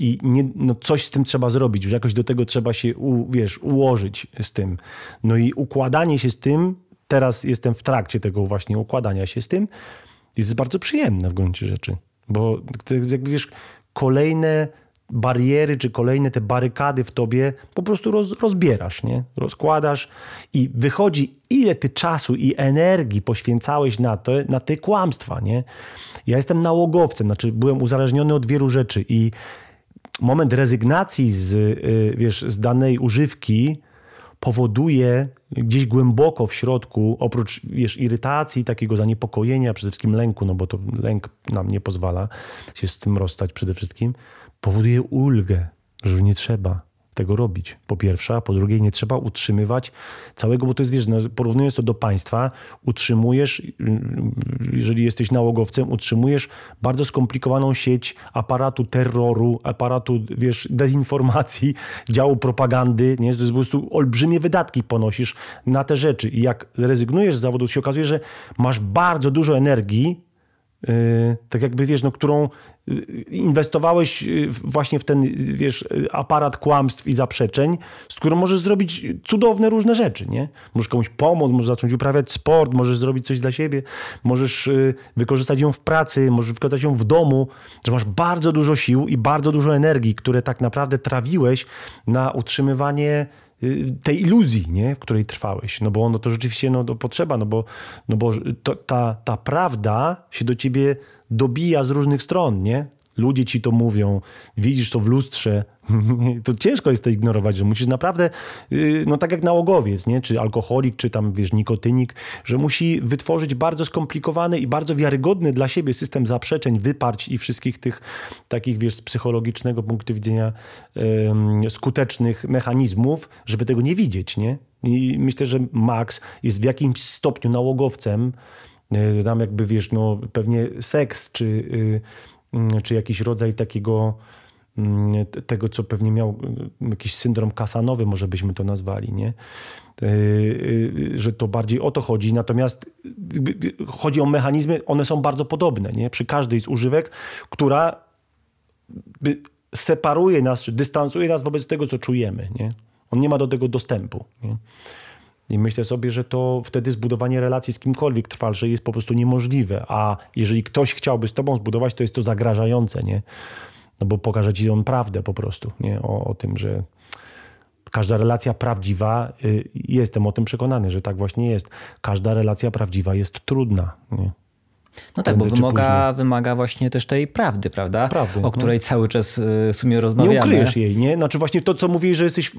i nie, no coś z tym trzeba zrobić, że jakoś do tego trzeba się, u, wiesz, ułożyć z tym. No i układanie się z tym, teraz jestem w trakcie tego właśnie układania się z tym i to jest bardzo przyjemne w gruncie rzeczy, bo jakby wiesz, kolejne bariery, czy kolejne te barykady w tobie po prostu roz, rozbierasz, nie? rozkładasz i wychodzi, ile ty czasu i energii poświęcałeś na, to, na te kłamstwa. Nie? Ja jestem nałogowcem, znaczy byłem uzależniony od wielu rzeczy i moment rezygnacji z, y, wiesz, z danej używki powoduje gdzieś głęboko w środku, oprócz wiesz, irytacji, takiego zaniepokojenia, przede wszystkim lęku, no bo to lęk nam nie pozwala się z tym rozstać przede wszystkim, powoduje ulgę, że już nie trzeba tego robić. Po pierwsze, a po drugie nie trzeba utrzymywać całego, bo to jest, wiesz, no, porównując to do państwa, utrzymujesz, jeżeli jesteś nałogowcem, utrzymujesz bardzo skomplikowaną sieć aparatu terroru, aparatu, wiesz, dezinformacji, działu propagandy, nie? To jest po prostu olbrzymie wydatki ponosisz na te rzeczy i jak zrezygnujesz z zawodu, to się okazuje, że masz bardzo dużo energii tak jakby wiesz, no, którą yy, inwestowałeś yy, właśnie w ten, wiesz, aparat kłamstw i zaprzeczeń, z którą możesz zrobić cudowne różne rzeczy, nie? Możesz komuś pomóc, możesz zacząć uprawiać sport, możesz zrobić coś dla siebie, możesz wykorzystać ją w pracy, możesz wykorzystać ją w domu, że masz bardzo dużo sił i bardzo dużo energii, które tak naprawdę trawiłeś na utrzymywanie tej iluzji, nie? w której trwałeś. No bo ono to rzeczywiście no, to potrzeba, no bo, no bo to, ta, ta prawda się do ciebie dobija z różnych stron, nie? Ludzie ci to mówią, widzisz to w lustrze, to ciężko jest to ignorować, że musisz naprawdę, y, no tak jak nałogowiec, nie? czy alkoholik, czy tam wiesz, nikotynik, że musi wytworzyć bardzo skomplikowany i bardzo wiarygodny dla siebie system zaprzeczeń, wyparć i wszystkich tych takich, wiesz, z psychologicznego punktu widzenia skutecznych mechanizmów, żeby tego nie widzieć, nie? I myślę, że Max jest w jakimś stopniu nałogowcem, y, tam jakby, wiesz, no pewnie seks, czy y, czy jakiś rodzaj takiego mm, tego, co pewnie miał mm, jakiś syndrom kasanowy, może byśmy to nazwali, nie? E, e, że to bardziej o to chodzi. Natomiast chodzi o mechanizmy, one są bardzo podobne, nie? Przy każdej z używek, która separuje nas, czy dystansuje nas wobec tego, co czujemy, nie? On nie ma do tego dostępu. Nie? I myślę sobie, że to wtedy zbudowanie relacji z kimkolwiek trwalszej jest po prostu niemożliwe. A jeżeli ktoś chciałby z tobą zbudować, to jest to zagrażające, nie? No bo pokaże ci on prawdę po prostu, nie? O, o tym, że każda relacja prawdziwa, y, jestem o tym przekonany, że tak właśnie jest. Każda relacja prawdziwa jest trudna, nie? No tak, bo wymaga, wymaga właśnie też tej prawdy, prawda? Prawdy, o no. której no. cały czas y, w sumie rozmawiamy. Nie ukryjesz jej, nie? Znaczy właśnie to, co mówisz, że jesteś w,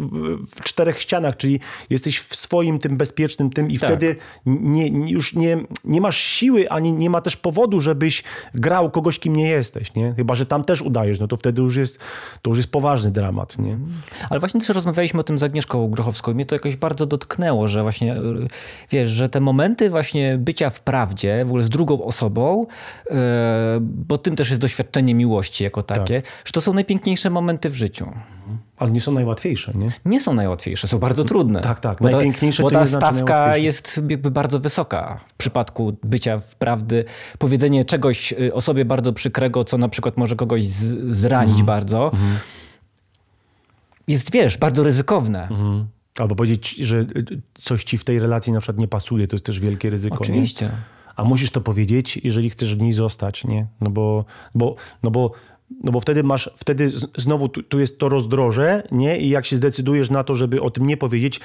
w, czterech ścianach, czyli jesteś w swoim tym bezpiecznym tym i tak. wtedy nie, już nie, nie masz siły, ani nie ma też powodu, żebyś grał kogoś, kim nie jesteś, nie? Chyba, że tam też udajesz, no to wtedy już jest, to już jest poważny dramat, nie? Ale właśnie też rozmawialiśmy o tym z Agnieszką Grochowską i mnie to jakoś bardzo dotknęło, że właśnie, y, wiesz, że te momenty właśnie bycia w prawdzie, w ogóle z drugą osobą, sobą, e, bo tym też jest doświadczenie miłości jako takie, tak. że to są najpiękniejsze momenty w życiu. Ale nie są najłatwiejsze, nie? Nie są najłatwiejsze, są bardzo trudne. Tak, tak. Bo najpiękniejsze bo ta, bo ta znaczy stawka jest jakby bardzo wysoka w przypadku bycia w prawdy. Powiedzenie czegoś y, osobie bardzo przykrego, co na przykład może kogoś zranić mm. bardzo, mm. jest, wiesz, bardzo ryzykowne. Mm. Albo powiedzieć, że y, coś ci w tej relacji na przykład nie pasuje, to jest też wielkie ryzyko. Oczywiście. Nie? A musisz to powiedzieć, jeżeli chcesz w niej zostać, nie? No bo, bo, no bo, no bo wtedy masz, wtedy znowu tu, tu jest to rozdroże, nie? I jak się zdecydujesz na to, żeby o tym nie powiedzieć,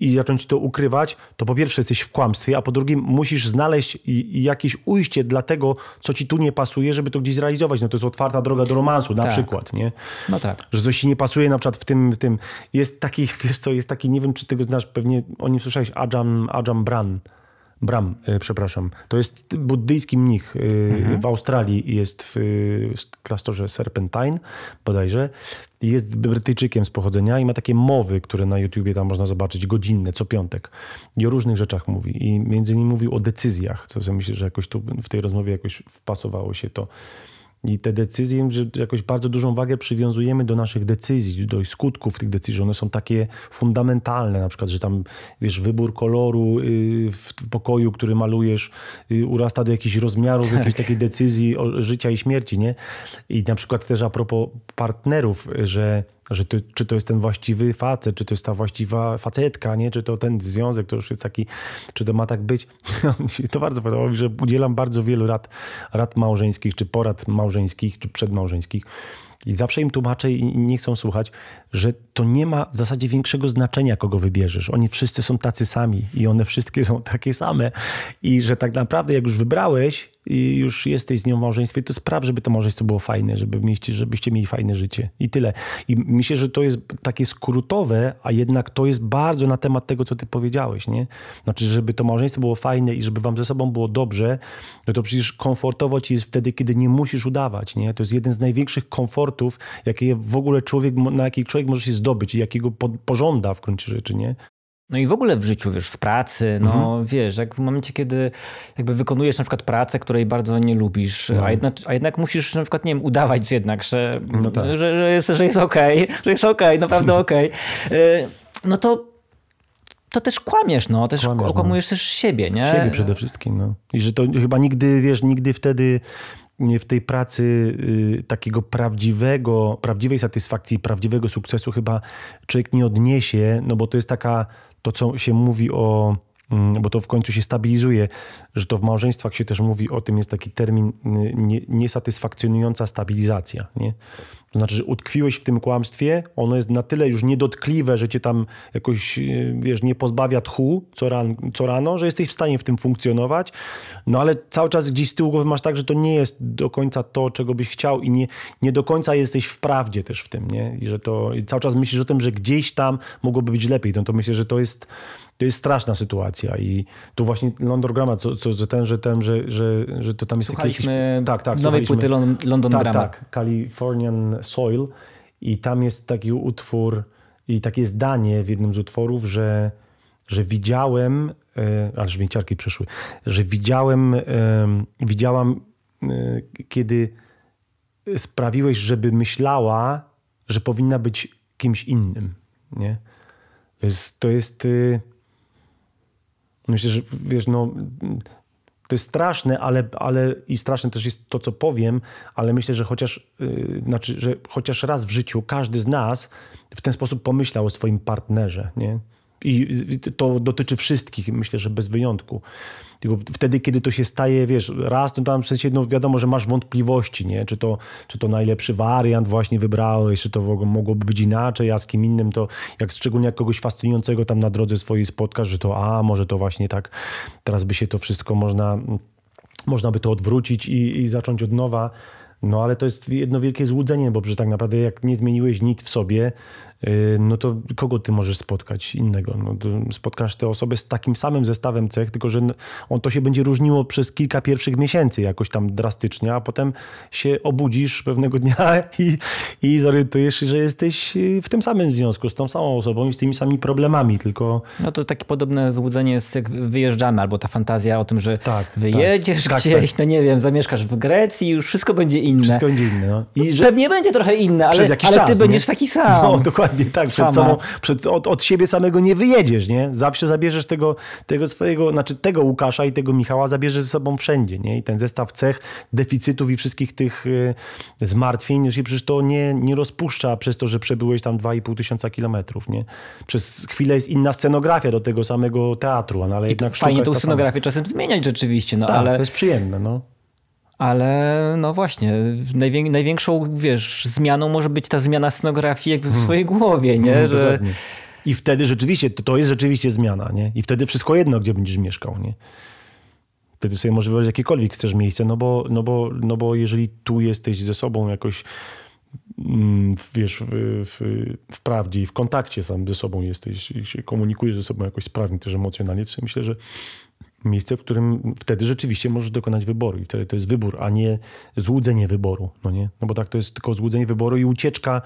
i zacząć to ukrywać, to po pierwsze jesteś w kłamstwie, a po drugie musisz znaleźć jakieś ujście dla tego, co ci tu nie pasuje, żeby to gdzieś zrealizować. No to jest otwarta droga do romansu na tak. przykład, nie? No tak. Że coś ci nie pasuje na przykład w tym, w tym. Jest taki, wiesz co, jest taki, nie wiem czy ty go znasz, pewnie o nim słyszałeś, Ajam, Ajam Bran. Bram, e, przepraszam. To jest buddyjski mnich e, mhm. w Australii, jest w klasztorze Serpentine bodajże. Jest Brytyjczykiem z pochodzenia i ma takie mowy, które na YouTubie tam można zobaczyć, godzinne, co piątek. I o różnych rzeczach mówi. I między innymi mówił o decyzjach, co sobie myślę, że jakoś tu w tej rozmowie jakoś wpasowało się to. I te decyzje, że jakoś bardzo dużą wagę przywiązujemy do naszych decyzji, do skutków tych decyzji, one są takie fundamentalne, na przykład, że tam, wiesz, wybór koloru y, w pokoju, który malujesz, y, urasta do jakichś rozmiarów, jakiejś takiej decyzji o życia i śmierci, nie? I na przykład też a propos partnerów, że że to, czy to jest ten właściwy facet, czy to jest ta właściwa facetka, nie? czy to ten związek, to już jest taki, czy to ma tak być. to bardzo podobało mi, że udzielam bardzo wielu rad, rad małżeńskich, czy porad małżeńskich, czy przedmałżeńskich. I zawsze im tłumaczę i nie chcą słuchać, że to nie ma w zasadzie większego znaczenia, kogo wybierzesz. Oni wszyscy są tacy sami i one wszystkie są takie same. I że tak naprawdę, jak już wybrałeś, i już jesteś z nią w małżeństwie, to spraw, żeby to małżeństwo było fajne, żeby mieście, żebyście mieli fajne życie. I tyle. I myślę, że to jest takie skrótowe, a jednak to jest bardzo na temat tego, co ty powiedziałeś, nie? Znaczy, żeby to małżeństwo było fajne i żeby wam ze sobą było dobrze, no to przecież komfortowo ci jest wtedy, kiedy nie musisz udawać, nie? To jest jeden z największych komfortów, jakie w ogóle człowiek, na jaki człowiek może się zdobyć i jakiego pożąda w gruncie rzeczy, nie? No i w ogóle w życiu, wiesz, w pracy, no mhm. wiesz, jak w momencie, kiedy jakby wykonujesz na przykład pracę, której bardzo nie lubisz, no. a, jednak, a jednak musisz na przykład, nie wiem, udawać jednak, że, no tak. że, że, jest, że jest okej, okay, że jest okej, okay, naprawdę okej, okay, no to to też kłamiesz, no. Też Kłamiesz, no. okłamujesz też siebie, nie? Siebie przede wszystkim. No. I że to chyba nigdy, wiesz, nigdy wtedy w tej pracy y, takiego prawdziwego, prawdziwej satysfakcji, prawdziwego sukcesu chyba człowiek nie odniesie, no bo to jest taka, to co się mówi o, bo to w końcu się stabilizuje, że to w małżeństwach się też mówi o tym, jest taki termin nie, niesatysfakcjonująca stabilizacja, nie? To znaczy, że utkwiłeś w tym kłamstwie, ono jest na tyle już niedotkliwe, że cię tam jakoś, y, wiesz, nie pozbawia tchu co, co rano, że jesteś w stanie w tym funkcjonować, no ale cały czas gdzieś z tyłu głowy masz tak, że to nie jest do końca to, czego byś chciał i nie, nie do końca jesteś w prawdzie też w tym, nie? I że to i cały czas myślisz o tym, że gdzieś tam mogłoby być lepiej, no to myślę, że to jest to jest straszna sytuacja i tu właśnie London co, co, co ten, że ten, że, że, że to tam jest Słuchaliśmy jakieś... Tak, tak. nowej płyty London tak, Grammar. Tak, Californian Soil i tam jest taki utwór i takie zdanie w jednym z utworów, że, że widziałem, e, ale żmięciarki przeszły, że widziałem, e, widziałam, e, kiedy sprawiłeś, żeby myślała, że powinna być kimś innym, nie? To jest, to jest Myślę, że wiesz, no, to jest straszne, ale, ale i straszne też jest to, co powiem, ale myślę, że chociaż, yy, znaczy, że chociaż raz w życiu każdy z nas w ten sposób pomyślał o swoim partnerze. Nie? I to dotyczy wszystkich, myślę, że bez wyjątku. Tylko wtedy, kiedy to się staje, wiesz, raz, to tam w sensie, no wiadomo, że masz wątpliwości, nie? Czy to, czy to najlepszy wariant właśnie wybrałeś, czy to mogłoby być inaczej, a z kim innym to, jak szczególnie jak kogoś fascynującego tam na drodze swojej spotkasz, że to, a może to właśnie tak, teraz by się to wszystko można, można by to odwrócić i, i zacząć od nowa. No ale to jest jedno wielkie złudzenie, bo że tak naprawdę jak nie zmieniłeś nic w sobie, no to kogo ty możesz spotkać innego? No, spotkasz tę osobę z takim samym zestawem cech, tylko że on to się będzie różniło przez kilka pierwszych miesięcy jakoś tam drastycznie, a potem się obudzisz pewnego dnia i, i zorientujesz się, że jesteś w tym samym związku z tą samą osobą i z tymi samymi problemami, tylko... No to takie podobne złudzenie jest jak wyjeżdżamy, albo ta fantazja o tym, że tak, wyjedziesz tak, gdzieś, tak, no nie wiem, zamieszkasz w Grecji i już wszystko będzie inne. Wszystko będzie inne, no. I że... Pewnie będzie trochę inne, ale, ale ty czas, będziesz taki sam. No, dokładnie dokładnie tak. Przed sobą, przed, od, od siebie samego nie wyjedziesz, nie? Zawsze zabierzesz tego, tego swojego, znaczy tego Łukasza i tego Michała zabierzesz ze sobą wszędzie, nie? I ten zestaw cech, deficytów i wszystkich tych y, zmartwień, że przecież to nie, nie rozpuszcza przez to, że przebyłeś tam 2,5 tysiąca kilometrów, nie? Przez chwilę jest inna scenografia do tego samego teatru, no, ale I jednak Fajnie tą scenografię czasem zmieniać rzeczywiście, no tak, ale... to jest przyjemne, no. Ale no właśnie, najwię największą, wiesz, zmianą może być ta zmiana scenografii jakby w hmm. swojej głowie, nie? Hmm, że... I wtedy rzeczywiście, to, to jest rzeczywiście zmiana, nie? I wtedy wszystko jedno, gdzie będziesz mieszkał, nie? Wtedy sobie może wybrać jakiekolwiek chcesz miejsce, no bo, no bo, no bo jeżeli tu jesteś ze sobą jakoś mm, wiesz, w, w, w prawdzie i w kontakcie sam ze sobą jesteś i się komunikujesz ze sobą jakoś sprawnie też emocjonalnie, to myślę, że miejsce, w którym wtedy rzeczywiście możesz dokonać wyboru i wtedy to jest wybór, a nie złudzenie wyboru, no nie? No bo tak to jest tylko złudzenie wyboru i ucieczka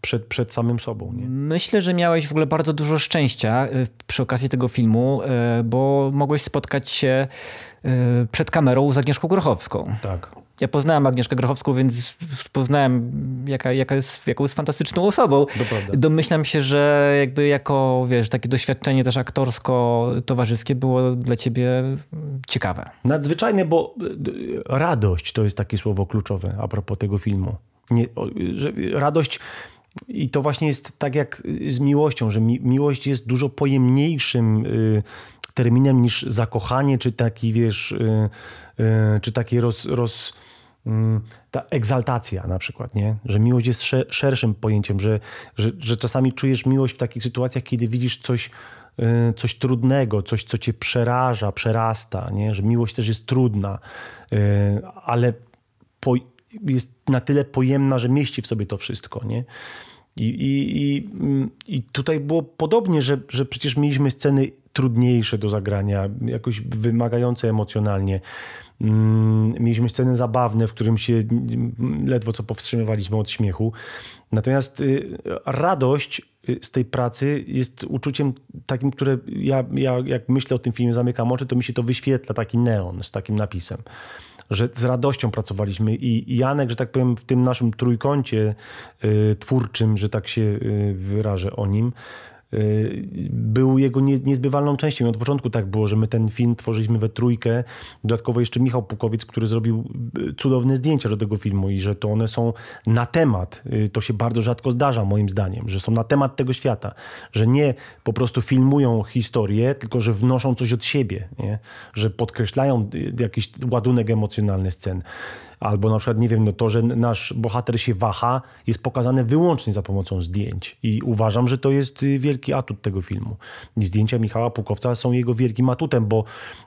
przed, przed samym sobą. Nie? Myślę, że miałeś w ogóle bardzo dużo szczęścia y, przy okazji tego filmu, y, bo mogłeś spotkać się y, przed kamerą z Agnieszką Grochowską. Tak. Ja poznałem Agnieszkę Grochowską, więc poznałem, jaka, jaka jest, jaką jest fantastyczną osobą. Domyślam się, że jakby jako, wiesz, takie doświadczenie też aktorsko-towarzyskie było dla ciebie ciekawe. Nadzwyczajne, bo radość to jest takie słowo kluczowe a propos tego filmu. Nie, że radość i to właśnie jest tak jak z miłością, że mi, miłość jest dużo pojemniejszym y, terminem niż zakochanie, czy taki, wiesz, y, y, czy takie roz, roz mm, ta egzaltacja na przykład, nie? Że miłość jest szerszym pojęciem, że, że, że czasami czujesz miłość w takich sytuacjach, kiedy widzisz coś, y, coś trudnego, coś, co cię przeraża, przerasta, nie? Że miłość też jest trudna, ale po, jest na tyle pojemna, że mieści w sobie to wszystko, nie? I, i, i, I tutaj było podobnie, że, że przecież mieliśmy sceny trudniejsze do zagrania, jakoś wymagające emocjonalnie. Mm, mieliśmy sceny zabawne, w którym się ledwo co powstrzymywaliśmy od śmiechu. Natomiast y, radość y, z tej pracy jest uczuciem takim, które ja, ja jak myślę o tym filmie, zamykam oczy, to mi się to wyświetla, taki neon z takim napisem że z radością pracowaliśmy i Janek, że tak powiem, w tym naszym trójkącie y, twórczym, że tak się wyrażę o nim, był jego nie, niezbywalną częścią. I od początku tak było, że my ten film tworzyliśmy we trójkę. Dodatkowo jeszcze Michał Pukowiec, który zrobił y, cudowne zdjęcia do tego filmu i że to one są na temat. Y, to się bardzo rzadko zdarza moim zdaniem, że są na temat tego świata. Że nie po prostu filmują historię, tylko że wnoszą coś od siebie. Nie? Że podkreślają jakiś ładunek emocjonalny scen. Albo na przykład, nie wiem, no to, że nasz bohater się waha, jest pokazane wyłącznie za pomocą zdjęć. I uważam, że to jest y, wielki atut tego filmu. I zdjęcia Michała Pukowca są jego wielkim atutem, bo,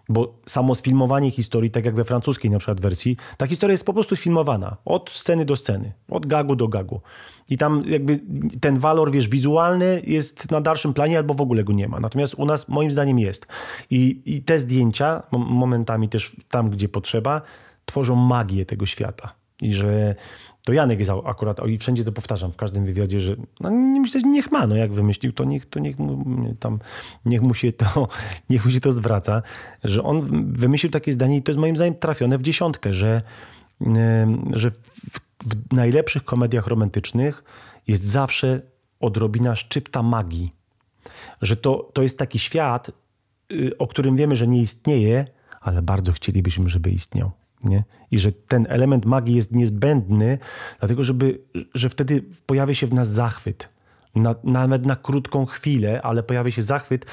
bo samo sfilmowanie historii, tak jak we francuskiej na przykład wersji, ta historia jest po prostu filmowana. Od sceny do sceny, od gagu do gagu. I tam jakby ten walor, wiesz, wizualny jest na dalszym planie albo w ogóle go nie ma. Natomiast u nas moim zdaniem jest. I, i te zdjęcia, momentami też tam, gdzie potrzeba, tworzą magię tego świata. I że to Janek jest akurat, i wszędzie to powtarzam w każdym wywiadzie, że no, nie myślę, niech ma, no jak wymyślił, to niech, to niech mu, tam, niech mu się to, niech mu się to zwraca, że on wymyślił takie zdanie i to jest moim zdaniem trafione w dziesiątkę, że, że w, w najlepszych komediach romantycznych jest zawsze odrobina szczypta magii. Że to, to jest taki świat, y, o którym wiemy, że nie istnieje, ale bardzo chcielibyśmy, żeby istniał. Nie? I że ten element magii jest niezbędny, dlatego żeby, że wtedy pojawia się w nas zachwyt. Na, nawet na krótką chwilę, ale pojawia się zachwyt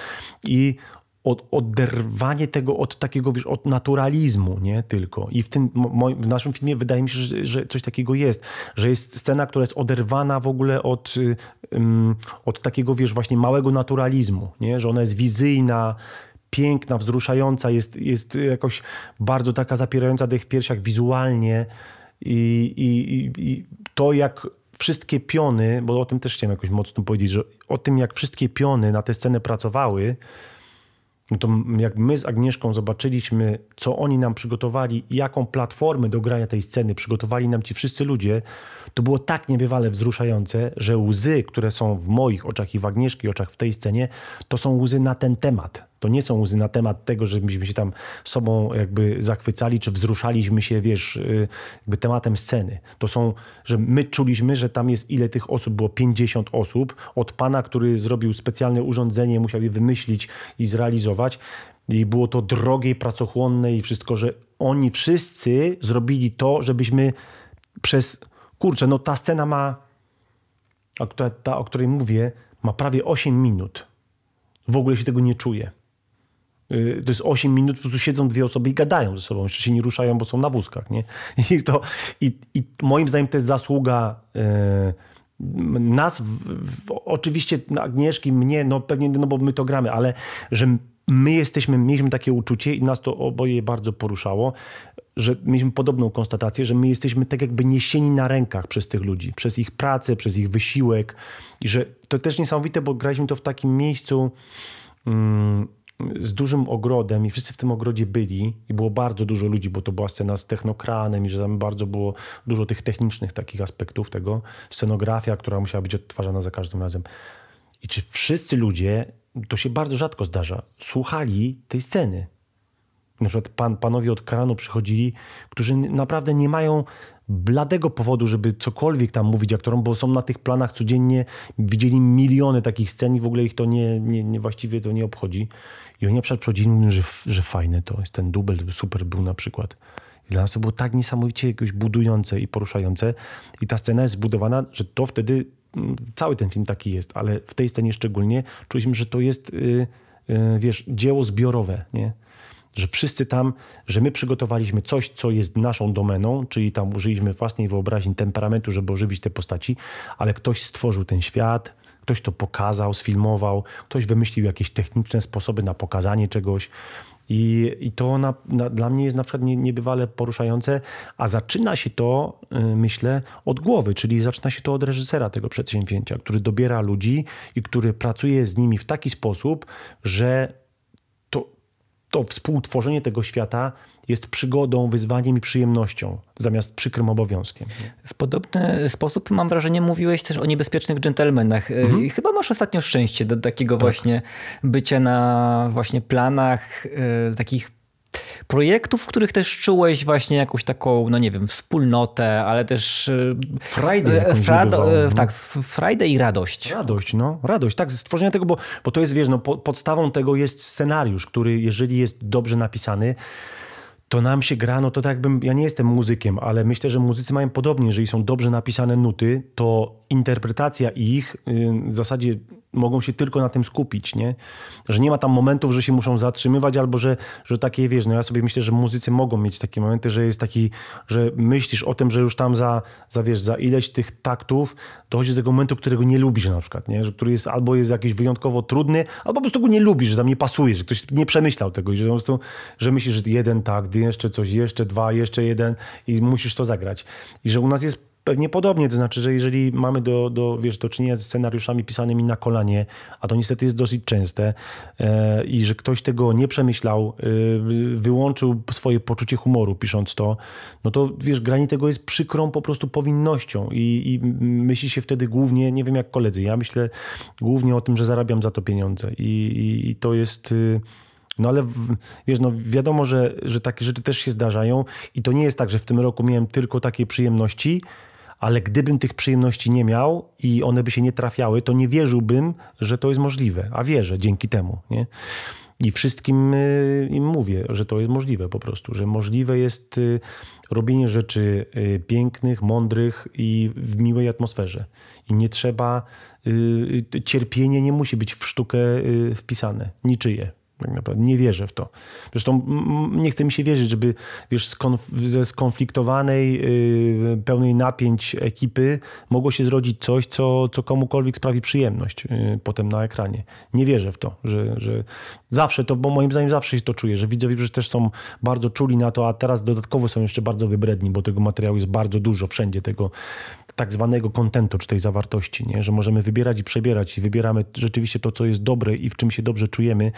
i od, oderwanie tego od takiego, wiesz, od naturalizmu, nie tylko. I w tym, w naszym filmie wydaje mi się, że, że, coś takiego jest, że jest scena, która jest oderwana w ogóle od, od takiego, wiesz, właśnie małego naturalizmu, nie? Że ona jest wizyjna, piękna, wzruszająca, jest, jest jakoś bardzo taka zapierająca dech w piersiach wizualnie i, i, i to jak wszystkie piony, bo o tym też chciałem jakoś mocno powiedzieć, że o tym jak wszystkie piony na tę scenę pracowały, no to jak my z Agnieszką zobaczyliśmy, co oni nam przygotowali jaką platformę do grania tej sceny przygotowali nam ci wszyscy ludzie, to było tak niebywale wzruszające, że łzy, które są w moich oczach i w Agnieszki oczach w tej scenie, to są łzy na ten temat. To nie są łzy na temat tego, żebyśmy się tam sobą jakby zachwycali, czy wzruszaliśmy się, wiesz, y, jakby tematem sceny. To są, że my czuliśmy, że tam jest ile tych osób, było 50 osób, od pana, który zrobił specjalne urządzenie, musiał je wymyślić i zrealizować. I było to drogie pracochłonne i wszystko, że oni wszyscy zrobili to, żebyśmy przez, kurczę, no ta scena ma, ta, o której mówię, ma prawie 8 minut. W ogóle się tego nie czuje. Y, to jest 8 minut, po prostu siedzą dwie osoby i gadają ze sobą. Jeszcze się nie ruszają, bo są na wózkach. Nie? I, to, i, i moim zdaniem to jest zasługa yy, nas, w, w, oczywiście Agnieszki, mnie, no pewnie, no bo my to gramy, ale że my jesteśmy, mieliśmy takie uczucie i nas to oboje bardzo poruszało, że mieliśmy podobną konstatację, że my jesteśmy tak jakby niesieni na rękach przez tych ludzi, przez ich pracę, przez ich wysiłek i że to też niesamowite, bo graliśmy to w takim miejscu, yy, z dużym ogrodem i wszyscy w tym ogrodzie byli i było bardzo dużo ludzi, bo to była scena z technokranem i że tam bardzo było dużo tych technicznych takich aspektów tego, scenografia, która musiała być odtwarzana za każdym razem. I czy wszyscy ludzie, to się bardzo rzadko zdarza, słuchali tej sceny. Na przykład pan, panowie od kranu przychodzili, którzy naprawdę nie mają bladego powodu, żeby cokolwiek tam mówić aktorom, bo są na tych planach codziennie, widzieli miliony takich scen i w ogóle ich to nie, nie, nie właściwie to nie obchodzi. I oni na przykład przychodzili i mówią, że, że fajne to jest, ten dubel super był na przykład. I dla nas to było tak niesamowicie jakoś budujące i poruszające. I ta scena jest zbudowana, że to wtedy, mm, cały ten film taki jest, ale w tej scenie szczególnie czuliśmy, że to jest, yy, yy, wiesz, dzieło zbiorowe, nie? Że wszyscy tam, że my przygotowaliśmy coś, co jest naszą domeną, czyli tam użyliśmy własnej wyobraźni, temperamentu, żeby ożywić te postaci, ale ktoś stworzył ten świat, Ktoś to pokazał, sfilmował, ktoś wymyślił jakieś techniczne sposoby na pokazanie czegoś. I, i to na, na, dla mnie jest na przykład nie, niebywale poruszające, a zaczyna się to, yy, myślę, od głowy, czyli zaczyna się to od reżysera tego przedsięwzięcia, który dobiera ludzi i który pracuje z nimi w taki sposób, że to współtworzenie tego świata jest przygodą, wyzwaniem i przyjemnością, zamiast przykrym obowiązkiem. W podobny sposób, mam wrażenie, mówiłeś też o niebezpiecznych dżentelmenach. Mhm. Chyba masz ostatnio szczęście do takiego tak. właśnie bycia na właśnie planach, e, takich projektów, w których też czułeś właśnie jakąś taką, no nie wiem, wspólnotę, ale też... Friday e, Frado, no. Tak, Friday i radość. Radość, no. Radość, tak. Stworzenie tego, bo, bo to jest, wiesz, no, podstawą tego jest scenariusz, który jeżeli jest dobrze napisany, to nam się gra, no to tak jakbym, ja nie jestem muzykiem, ale myślę, że muzycy mają podobnie, jeżeli są dobrze napisane nuty, to interpretacja ich y, w zasadzie mogą się tylko na tym skupić, nie? Że nie ma tam momentów, że się muszą zatrzymywać albo że, że takie, wiesz, no ja sobie myślę, że muzycy mogą mieć takie momenty, że jest taki, że myślisz o tym, że już tam za, za wiesz, za ileś tych taktów dochodzi do tego momentu, którego nie lubisz na przykład, nie? Że który jest albo jest jakiś wyjątkowo trudny, albo po prostu go nie lubisz, że tam nie pasuje, że ktoś nie przemyślał tego i że po prostu, że myślisz, że jeden takt, jeszcze coś, jeszcze dwa, jeszcze jeden i musisz to zagrać. I że u nas jest Pewnie podobnie, to znaczy, że jeżeli mamy do, do, wiesz, do czynienia ze scenariuszami pisanymi na kolanie, a to niestety jest dosyć częste, e, i że ktoś tego nie przemyślał, e, wyłączył swoje poczucie humoru pisząc to, no to wiesz, granie tego jest przykrą po prostu powinnością i, i myśli się wtedy głównie, nie wiem jak koledzy, ja myślę głównie o tym, że zarabiam za to pieniądze i, i, i to jest... Y, no ale wiesz, no wiadomo, że, że takie rzeczy też się zdarzają i to nie jest tak, że w tym roku miałem tylko takie przyjemności, ale gdybym tych przyjemności nie miał i one by się nie trafiały, to nie wierzyłbym, że to jest możliwe, a wierzę dzięki temu. Nie? I wszystkim y, im mówię, że to jest możliwe po prostu, że możliwe jest y, robienie rzeczy y, pięknych, mądrych i w miłej atmosferze. I nie trzeba, cierpienie nie musi być w sztukę wpisane, niczyje. Tak naprawdę nie wierzę w to. Zresztą nie chce mi się wierzyć, żeby wiesz, skonf ze skonfliktowanej, yy, pełnej napięć ekipy mogło się zrodzić coś, co, co komukolwiek sprawi przyjemność yy, potem na ekranie. Nie wierzę w to, że, że zawsze to, bo moim zdaniem zawsze się to czuje, że widzowie że też są bardzo czuli na to, a teraz dodatkowo są jeszcze bardzo wybredni, bo tego materiału jest bardzo dużo wszędzie, tego tak zwanego kontentu, czy tej zawartości, nie? że możemy wybierać i przebierać i wybieramy rzeczywiście to, co jest dobre i w czym się dobrze czujemy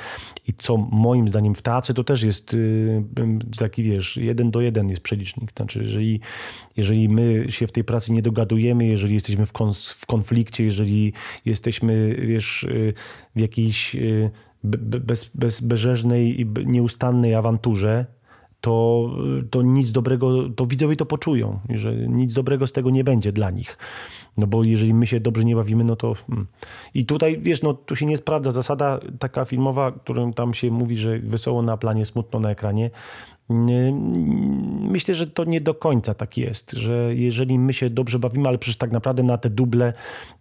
i co moim zdaniem w teatrze to też jest y, taki, wiesz, jeden do jeden jest przelicznik. Znaczy, jeżeli, jeżeli my się w tej pracy nie dogadujemy, jeżeli jesteśmy w, w konflikcie, jeżeli jesteśmy, wiesz, y, w jakiejś y, bez, bez, bezrzeżnej i nieustannej awanturze, to, to nic dobrego, to widzowie to poczują, że nic dobrego z tego nie będzie dla nich. No bo jeżeli my się dobrze nie bawimy, no to. Hmm. I tutaj wiesz, no tu się nie sprawdza zasada taka filmowa, którą tam się mówi, że wesoło na planie, smutno na ekranie. Myślę, że to nie do końca tak jest, że jeżeli my się dobrze bawimy, ale przecież tak naprawdę na te duble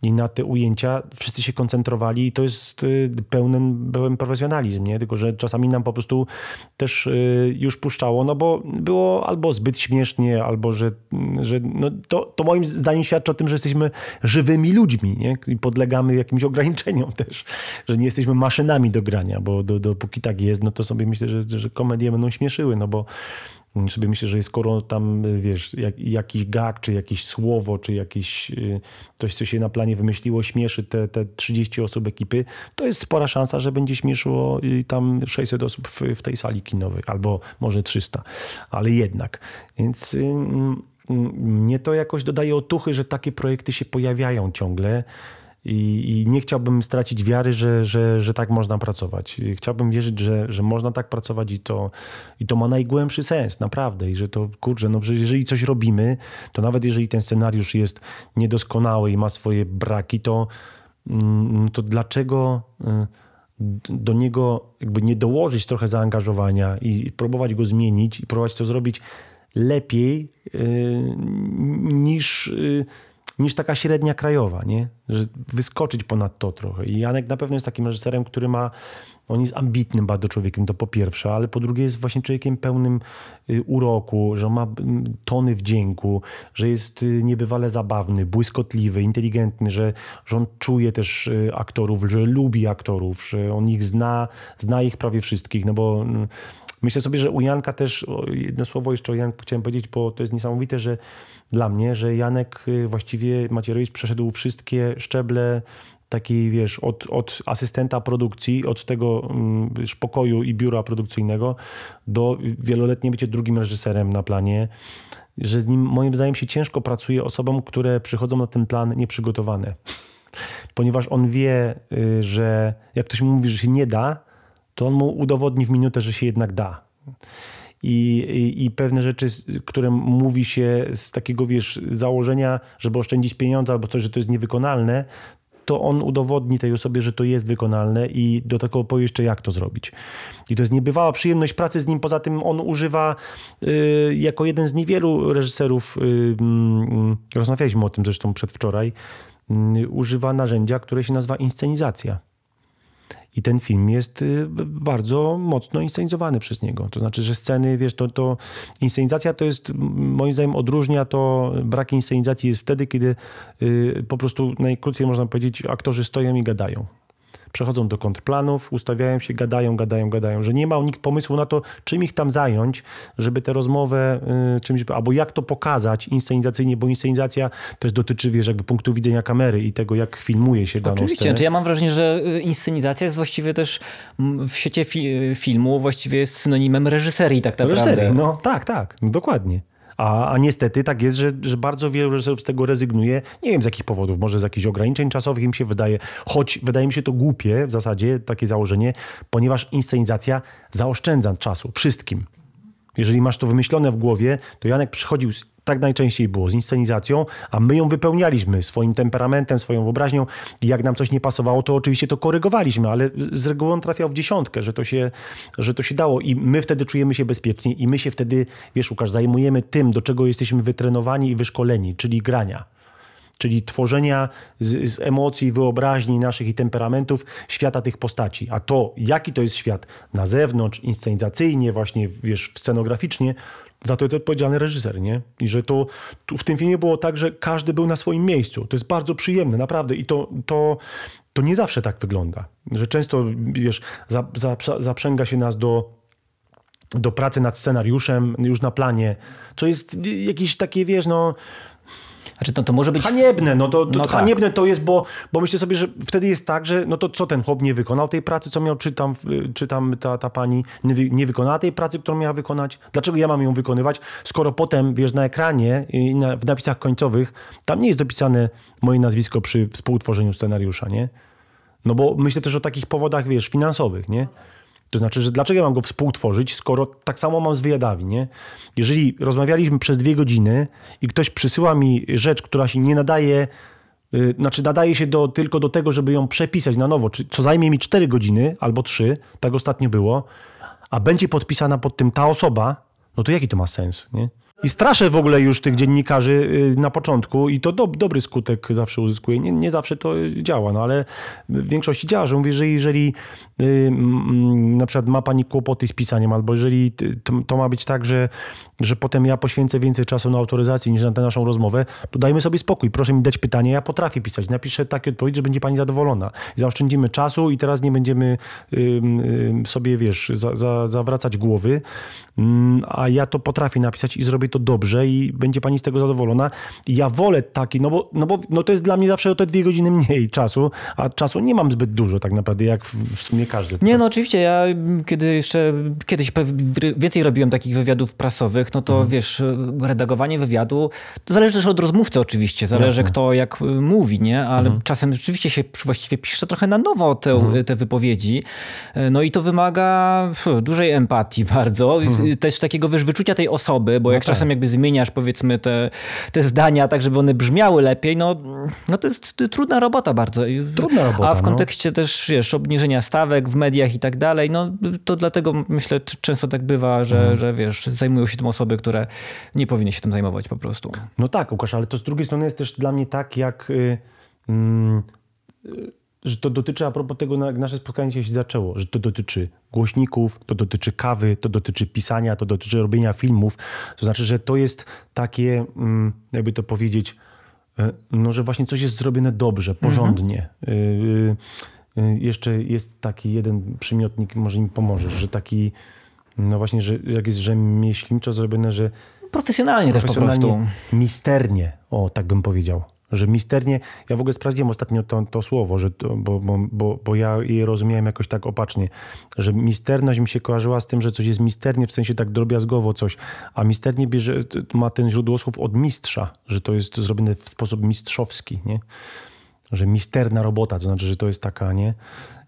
i na te ujęcia wszyscy się koncentrowali i to jest y, pełen, pełen profesjonalizm, nie? Tylko, że czasami nam po prostu też y, już puszczało, no bo było albo zbyt śmiesznie, albo że, że no to, to moim zdaniem świadczy o tym, że jesteśmy żywymi ludźmi, nie? I podlegamy jakimś ograniczeniom też, że nie jesteśmy maszynami do grania, bo do, dopóki tak jest, no to sobie myślę, że, że komedie będą śmieszyły, no bo sobie myślę, że skoro tam, wiesz, jak, jakiś gag, czy jakieś słowo, czy jakieś y, coś, co się na planie wymyśliło, śmieszy te, te 30 osób ekipy, to jest spora szansa, że będzie śmieszyło y, tam 600 osób w, w tej sali kinowej, albo może 300, ale jednak. Więc y, mnie to jakoś dodaje otuchy, że takie projekty się pojawiają ciągle. I, I, nie chciałbym stracić wiary, że, że, że tak można pracować. Chciałbym wierzyć, że, że można tak pracować i to, i to ma najgłębszy sens, naprawdę. I że to, kurczę, no, że jeżeli coś robimy, to nawet jeżeli ten scenariusz jest niedoskonały i ma swoje braki, to, mm, to dlaczego y, do niego jakby nie dołożyć trochę zaangażowania i próbować go zmienić i próbować to zrobić lepiej y, niż y, niż taka średnia krajowa, nie? Że wyskoczyć ponad to trochę. I Janek na pewno jest takim reżyserem, który ma, on jest ambitnym bardzo człowiekiem, to po pierwsze, ale po drugie jest właśnie człowiekiem pełnym y, uroku, że ma tony wdzięku, że jest y, niebywale zabawny, błyskotliwy, inteligentny, że, że on czuje też y, aktorów, że lubi aktorów, że on ich zna, zna ich prawie wszystkich, no bo mm, myślę sobie, że u Janka też, jedno słowo jeszcze o Janku chciałem powiedzieć, bo to jest niesamowite, że dla mnie, że Janek y, właściwie Macierewicz przeszedł wszystkie szczeble takiej, wiesz, od, od asystenta produkcji, od tego mm, wiesz, pokoju i biura produkcyjnego do wieloletnie bycie drugim reżyserem na planie, że z nim moim zdaniem się ciężko pracuje osobom, które przychodzą na ten plan nieprzygotowane. Ponieważ on wie, y, że jak ktoś mu mówi, że się nie da, to on mu udowodni w minutę, że się jednak da I, i, i, pewne rzeczy, które mówi się z takiego, wiesz, założenia, żeby oszczędzić pieniądze albo coś, że to jest niewykonalne, to on udowodni tej osobie, że to jest wykonalne i do tego powie jeszcze, jak to zrobić. I to jest niebywała przyjemność pracy z nim. Poza tym on używa y, jako jeden z niewielu reżyserów, y, y, rozmawialiśmy o tym zresztą przedwczoraj, y, używa narzędzia, które się nazywa inscenizacja. I ten film jest y, bardzo mocno inscenizowany przez niego. To znaczy, że sceny, wiesz, to, to inscenizacja to jest, moim zdaniem, odróżnia to, brak inscenizacji jest wtedy, kiedy y, po prostu najkrócej można powiedzieć, aktorzy stoją i gadają przechodzą do kontrplanów, ustawiają się, gadają, gadają, gadają, że nie ma nikt pomysłu na to, czym ich tam zająć, żeby tę rozmowę y, czymś, albo jak to pokazać inscenizacyjnie, bo inscenizacja też dotyczy, wiesz, jakby punktu widzenia kamery i tego, jak filmuje się daną Oczywiście, scenę. Oczywiście, ja mam wrażenie, że y, inscenizacja jest właściwie też w świecie fi filmu właściwie jest synonimem reżyserii tak naprawdę. Reżyserii, no tak, tak, dokładnie. A, a niestety tak jest, że, że bardzo wielu reżyserów z tego rezygnuje. Nie wiem z jakich powodów, może z jakichś ograniczeń czasowych im się wydaje, choć wydaje mi się to głupie w zasadzie, takie założenie, ponieważ inscenizacja zaoszczędza czasu wszystkim. Jeżeli masz to wymyślone w głowie, to Janek przychodził z tak najczęściej było z inscenizacją, a my ją wypełnialiśmy swoim temperamentem, swoją wyobraźnią. Jak nam coś nie pasowało, to oczywiście to korygowaliśmy, ale z reguły on trafiał w dziesiątkę, że to się, że to się dało. I my wtedy czujemy się bezpiecznie i my się wtedy, wiesz Łukasz, zajmujemy tym, do czego jesteśmy wytrenowani i wyszkoleni, czyli grania. Czyli tworzenia z, z, emocji, wyobraźni naszych i temperamentów świata tych postaci. A to, jaki to jest świat? Na zewnątrz, inscenizacyjnie, właśnie wiesz, scenograficznie, za to jest odpowiedzialny reżyser, nie? I że to w tym filmie było tak, że każdy był na swoim miejscu. To jest bardzo przyjemne, naprawdę. I to, to, to nie zawsze tak wygląda. Że często, wiesz, za, za, zaprzęga się nas do, do pracy nad scenariuszem już na planie, co jest jakieś takie, wiesz, no znaczy, to, to może być... Haniebne, no to, to no tak. haniebne to jest, bo, bo myślę sobie, że wtedy jest tak, że no to co ten chłop nie wykonał tej pracy, co miał, czy tam, czy tam ta, ta pani nie, nie wykonała tej pracy, którą miała wykonać? Dlaczego ja mam ją wykonywać, skoro potem, wiesz, na ekranie, na, w napisach końcowych, tam nie jest dopisane moje nazwisko przy współtworzeniu scenariusza, nie? No bo myślę też o takich powodach, wiesz, finansowych, nie? To znaczy, że dlaczego ja mam go współtworzyć, skoro tak samo mam z wyjadawi, nie? Jeżeli rozmawialiśmy przez dwie godziny i ktoś przysyła mi rzecz, która się nie nadaje, yy, znaczy nadaje się do, tylko do tego, żeby ją przepisać na nowo, co zajmie mi cztery godziny albo trzy, tak ostatnio było, a będzie podpisana pod tym ta osoba, no to jaki to ma sens, nie? I straszę w ogóle już tych dziennikarzy y, na początku i to do, dobry skutek zawsze uzyskuje. Nie, nie zawsze to działa, no ale w większości działa, że mówię, że jeżeli y, na przykład ma pani kłopoty z pisaniem, albo jeżeli to, to, ma być tak, że, że potem ja poświęcę więcej czasu na autoryzację niż na tę naszą rozmowę, to dajmy sobie spokój. Proszę mi dać pytanie, ja potrafię pisać. Napiszę takie odpowiedź, że będzie pani zadowolona. Zaoszczędzimy czasu i teraz nie będziemy y, sobie, wiesz, za, za, zawracać głowy, mm, a ja to potrafię napisać i zrobię to dobrze i będzie pani z tego zadowolona. Ja wolę taki, no bo, no bo no to jest dla mnie zawsze o te dwie godziny mniej czasu, a czasu nie mam zbyt dużo tak naprawdę, jak w, sumie każdy. Nie, no oczywiście, ja kiedy jeszcze kiedyś więcej robiłem takich wywiadów prasowych, no to mhm. wiesz, redagowanie wywiadu, to zależy też od rozmówcy oczywiście, zależy Jasne. kto jak mówi, nie? Ale mhm. czasem rzeczywiście się właściwie pisze trochę na nowo te, mhm. te wypowiedzi. No i to wymaga dużej empatii bardzo, mhm. też takiego wiesz, wyczucia tej osoby, bo no jak tak. czasem czasem jakby zmieniasz powiedzmy te, te zdania tak, żeby one brzmiały lepiej, no, no to jest trudna robota bardzo. Trudna robota, A w no. kontekście no. też, wiesz, obniżenia stawek w mediach i tak dalej, no to dlatego myślę, często tak bywa, że, mhm. że wiesz, zajmują się tym osoby, które nie powinny się tym zajmować po prostu. No tak, Łukasz, ale to z drugiej strony jest też dla mnie tak, jak... Yy, yy, że to dotyczy, a propos tego, jak nasze spotkanie się zaczęło, że to dotyczy głośników, to dotyczy kawy, to dotyczy pisania, to dotyczy robienia filmów. To znaczy, że to jest takie, mm, jakby to powiedzieć, e, no, że właśnie coś jest zrobione dobrze, mhm. porządnie. Mhm. Jeszcze jest taki jeden przymiotnik, może mi pomożesz, że taki, no właśnie, że jak jest rzemieślniczo zrobione, że profesjonalnie, profesjonalnie też po prostu. Misternie, o tak bym powiedział że misternie, ja w ogóle sprawdziłem ostatnio to, to słowo, że bo, bo, bo, bo ja je rozumiałem jakoś tak opacznie, że misterność mi się kojarzyła z tym, że coś jest misternie, w sensie tak drobiazgowo coś, a misternie bierze, ma ten źródło słów od mistrza, że to jest zrobione w sposób mistrzowski, nie? Że misterna robota, to znaczy, że to jest taka, nie?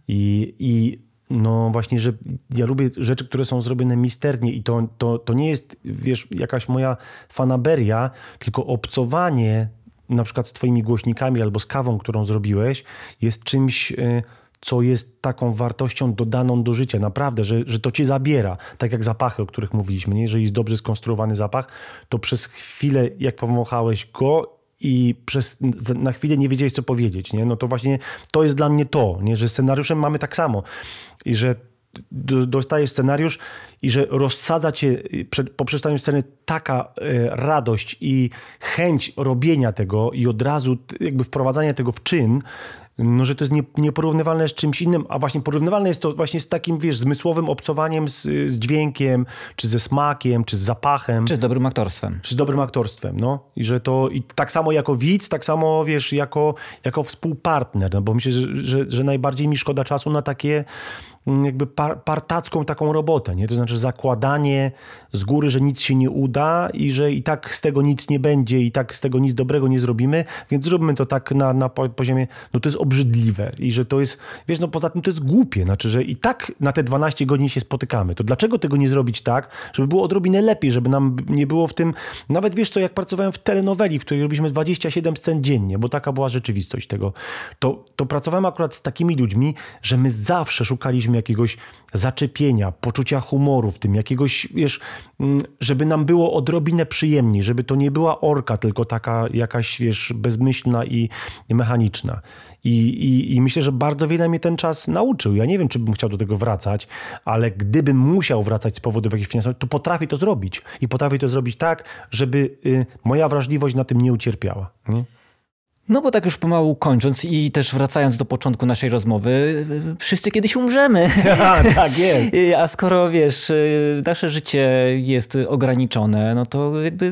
I, i no właśnie, że ja lubię rzeczy, które są zrobione misternie i to, to, to nie jest, wiesz, jakaś moja fanaberia, tylko obcowanie na przykład z twoimi głośnikami albo z kawą, którą zrobiłeś, jest czymś, y, co jest taką wartością dodaną do życia. Naprawdę, że, że to cię zabiera. Tak jak zapachy, o których mówiliśmy. Nie? Jeżeli jest dobrze skonstruowany zapach, to przez chwilę, jak powąchałeś go i przez, na chwilę nie wiedziałeś, co powiedzieć. Nie? No to właśnie to jest dla mnie to, nie? że scenariuszem mamy tak samo. I że dostajesz scenariusz i że rozsadza cię po przestaniu sceny taka e, radość i chęć robienia tego i od razu jakby wprowadzania tego w czyn, no, że to jest nie, nieporównywalne z czymś innym, a właśnie porównywalne jest to właśnie z takim, wiesz, zmysłowym obcowaniem z, z dźwiękiem, czy ze smakiem, czy z zapachem. Czy z dobrym aktorstwem. Czy z dobrym aktorstwem, no. I że to, i tak samo jako widz, tak samo, wiesz, jako, jako współpartner, no, bo myślę, że, że, że najbardziej mi szkoda czasu na takie jakby par, partacką taką robotę, nie? To znaczy zakładanie z góry, że nic się nie uda i że i tak z tego nic nie będzie i tak z tego nic dobrego nie zrobimy, więc zróbmy to tak na, na poziomie, no to jest obrzydliwe i że to jest, wiesz, no poza tym to jest głupie, znaczy, że i tak na te 12 godzin się spotykamy, to dlaczego tego nie zrobić tak, żeby było odrobinę lepiej, żeby nam nie było w tym, nawet wiesz co, jak pracowałem w telenoweli, w której robiliśmy 27 scen dziennie, bo taka była rzeczywistość tego, to, to pracowałem akurat z takimi ludźmi, że my zawsze szukaliśmy jakiegoś zaczepienia, poczucia humoru w tym, jakiegoś, wiesz, mm, żeby nam było odrobinę przyjemniej, żeby to nie była orka, tylko taka jakaś, wiesz, bezmyślna i, mechaniczna. I, i, I, myślę, że bardzo wiele mnie ten czas nauczył. Ja nie wiem, czy bym chciał do tego wracać, ale gdybym musiał wracać z powodów jakichś finansowych, to potrafię to zrobić. I potrafię to zrobić tak, żeby y, moja wrażliwość na tym nie ucierpiała. Nie? No bo tak już pomału kończąc i też wracając do początku naszej rozmowy, wszyscy kiedyś umrzemy. Ja, tak jest. A skoro wiesz, nasze życie jest ograniczone, no to jakby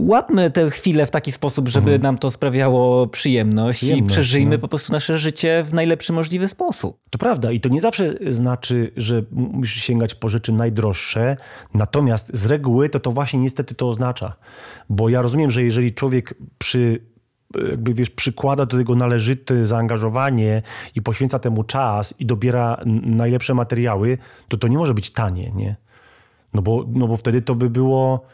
łapmy tę chwilę w taki sposób, żeby mhm. nam to sprawiało przyjemność, przyjemność i przeżyjmy no. po prostu nasze życie w najlepszy możliwy sposób. To prawda i to nie zawsze znaczy, że musisz sięgać po rzeczy najdroższe, natomiast z reguły to to właśnie niestety to oznacza. Bo ja rozumiem, że jeżeli człowiek przy jakby wiesz, przykłada do tego należyte zaangażowanie i poświęca temu czas i dobiera najlepsze materiały, to to nie może być tanie, nie? No bo, no bo wtedy to by było...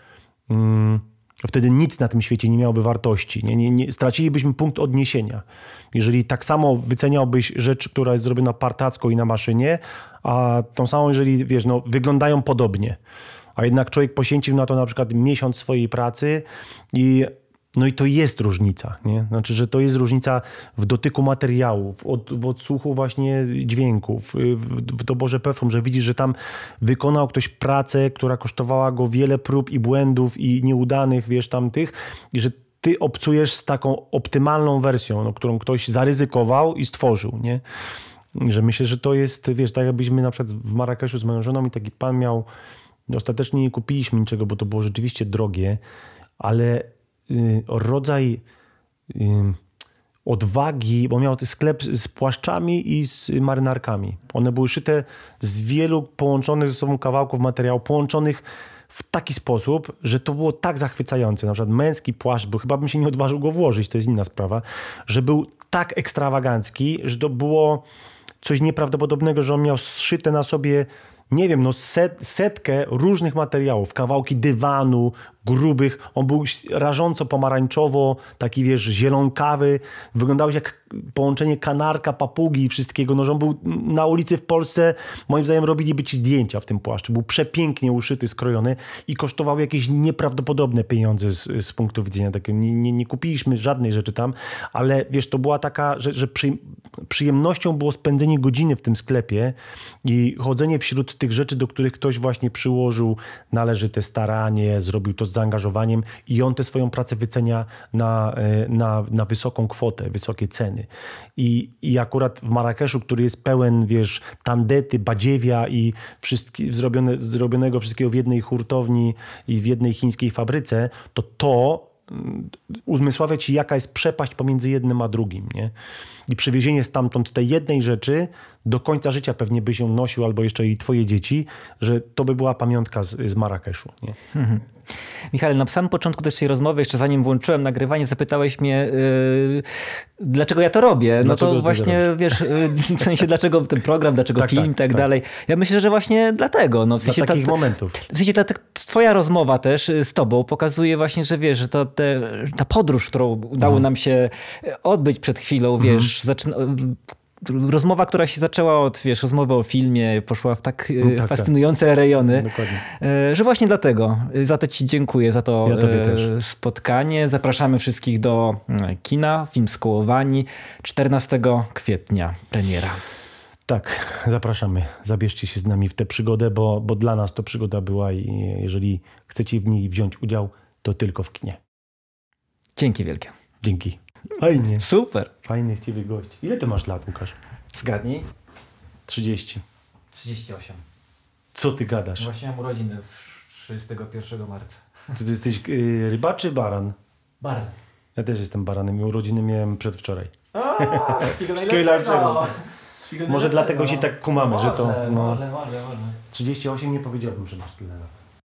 Mm, Wtedy nic na tym świecie nie miałoby wartości. Nie, nie, nie, stracilibyśmy punkt odniesienia. Jeżeli tak samo wyceniałbyś rzecz, która jest zrobiona partacko i na maszynie, a tą samą, jeżeli wiesz, no, wyglądają podobnie. A jednak człowiek poświęcił na to na przykład miesiąc swojej pracy i no i to jest różnica, nie? Znaczy, że to jest różnica w dotyku materiałów, w, w odsłuchu właśnie dźwięków, w, w doborze perfum, że widzisz, że tam wykonał ktoś pracę, która kosztowała go wiele prób i błędów i nieudanych, wiesz, tamtych i że ty obcujesz z taką optymalną wersją, no, którą ktoś zaryzykował i stworzył, nie? Że myślę, że to jest, wiesz, tak jakbyśmy na przykład w Marrakeszu z moją żoną i taki pan miał, ostatecznie nie kupiliśmy niczego, bo to było rzeczywiście drogie, ale Y, rodzaj y, odwagi, bo miał sklep z płaszczami i z marynarkami. One były szyte z wielu połączonych ze sobą kawałków materiału, połączonych w taki sposób, że to było tak zachwycające. Na przykład męski płaszcz, bo chyba bym się nie odważył go włożyć, to jest inna sprawa, że był tak ekstrawagancki, że to było coś nieprawdopodobnego, że on miał zszyte na sobie nie wiem, no set, setkę różnych materiałów, kawałki dywanu, grubych. On był rażąco pomarańczowo, taki wiesz, zielonkawy. Wyglądał jak połączenie kanarka, papugi i wszystkiego. No, że on był na ulicy w Polsce, moim zdaniem robiliby ci zdjęcia w tym płaszczu. Był przepięknie uszyty, skrojony i kosztował jakieś nieprawdopodobne pieniądze z, z punktu widzenia takiego. Nie, nie, nie, kupiliśmy żadnej rzeczy tam, ale wiesz, to była taka, że, że przy, przyjemnością było spędzenie godziny w tym sklepie i chodzenie wśród tych rzeczy, do których ktoś właśnie przyłożył należyte staranie, zrobił to z zaangażowaniem i on tę swoją pracę wycenia na, e, na, na wysoką kwotę, wysokie ceny. I, I akurat w Marrakeszu, który jest pełen, wiesz, tandety, badziewia i wszystkie, zrobione, zrobionego wszystkiego w jednej hurtowni i w jednej chińskiej fabryce, to to mm, uzmysławia ci, jaka jest przepaść pomiędzy jednym a drugim. Nie? I przywiezienie stamtąd tej jednej rzeczy do końca życia pewnie byś ją nosił, albo jeszcze i twoje dzieci, że to by była pamiątka z, z Marrakeszu. Nie? Michale, na samym początku tej rozmowy, jeszcze zanim włączyłem nagrywanie, zapytałeś mnie, yy, dlaczego ja to robię. No Dlaczego to ty właśnie, wiesz, yy, w sensie dlaczego ten program, dlaczego Tak, film tak, i tak, tak. dalej. Ja myślę, że właśnie dlatego. No, w Dla sensie takich ta- momentów. w sensie ta, ta twoja rozmowa też y, z tobą pokazuje właśnie, że wiesz, że to te, ta podróż, którą udało No. nam się odbyć przed chwilą, wiesz, Mhm. zaczyna, rozmowa, która się zaczęła od, wiesz, rozmowy o filmie, poszła w tak, y, No tak, tak. fascynujące rejony, Dokładnie. e, że właśnie dlatego, y, za to ci dziękuję, za to Ja e, spotkanie. Zapraszamy wszystkich do e, kina, film Skołowani, 14 kwietnia premiera. Tak, zapraszamy. Zabierzcie się z nami w tę przygodę, bo, bo dla nas to przygoda była i jeżeli chcecie w niej wziąć udział, to tylko w kinie. Dzięki wielkie. Dzięki. Fajnie. Super. Fajny z ciebie gość. Ile ty masz lat, Łukasz? Zgadnij. 30. 38. Co ty gadasz? Właśnie mam urodziny w 31 marca. Ty, ty jesteś y, ryba czy baran? Bardzo. Ja też jestem baranem i urodziny miałem przedwczoraj. Wszystkiego najlepszego. Może dlatego się tak kumamy, że to, Może, no. może, może, może. 38 nie powiedziałbym, że masz tyle lat.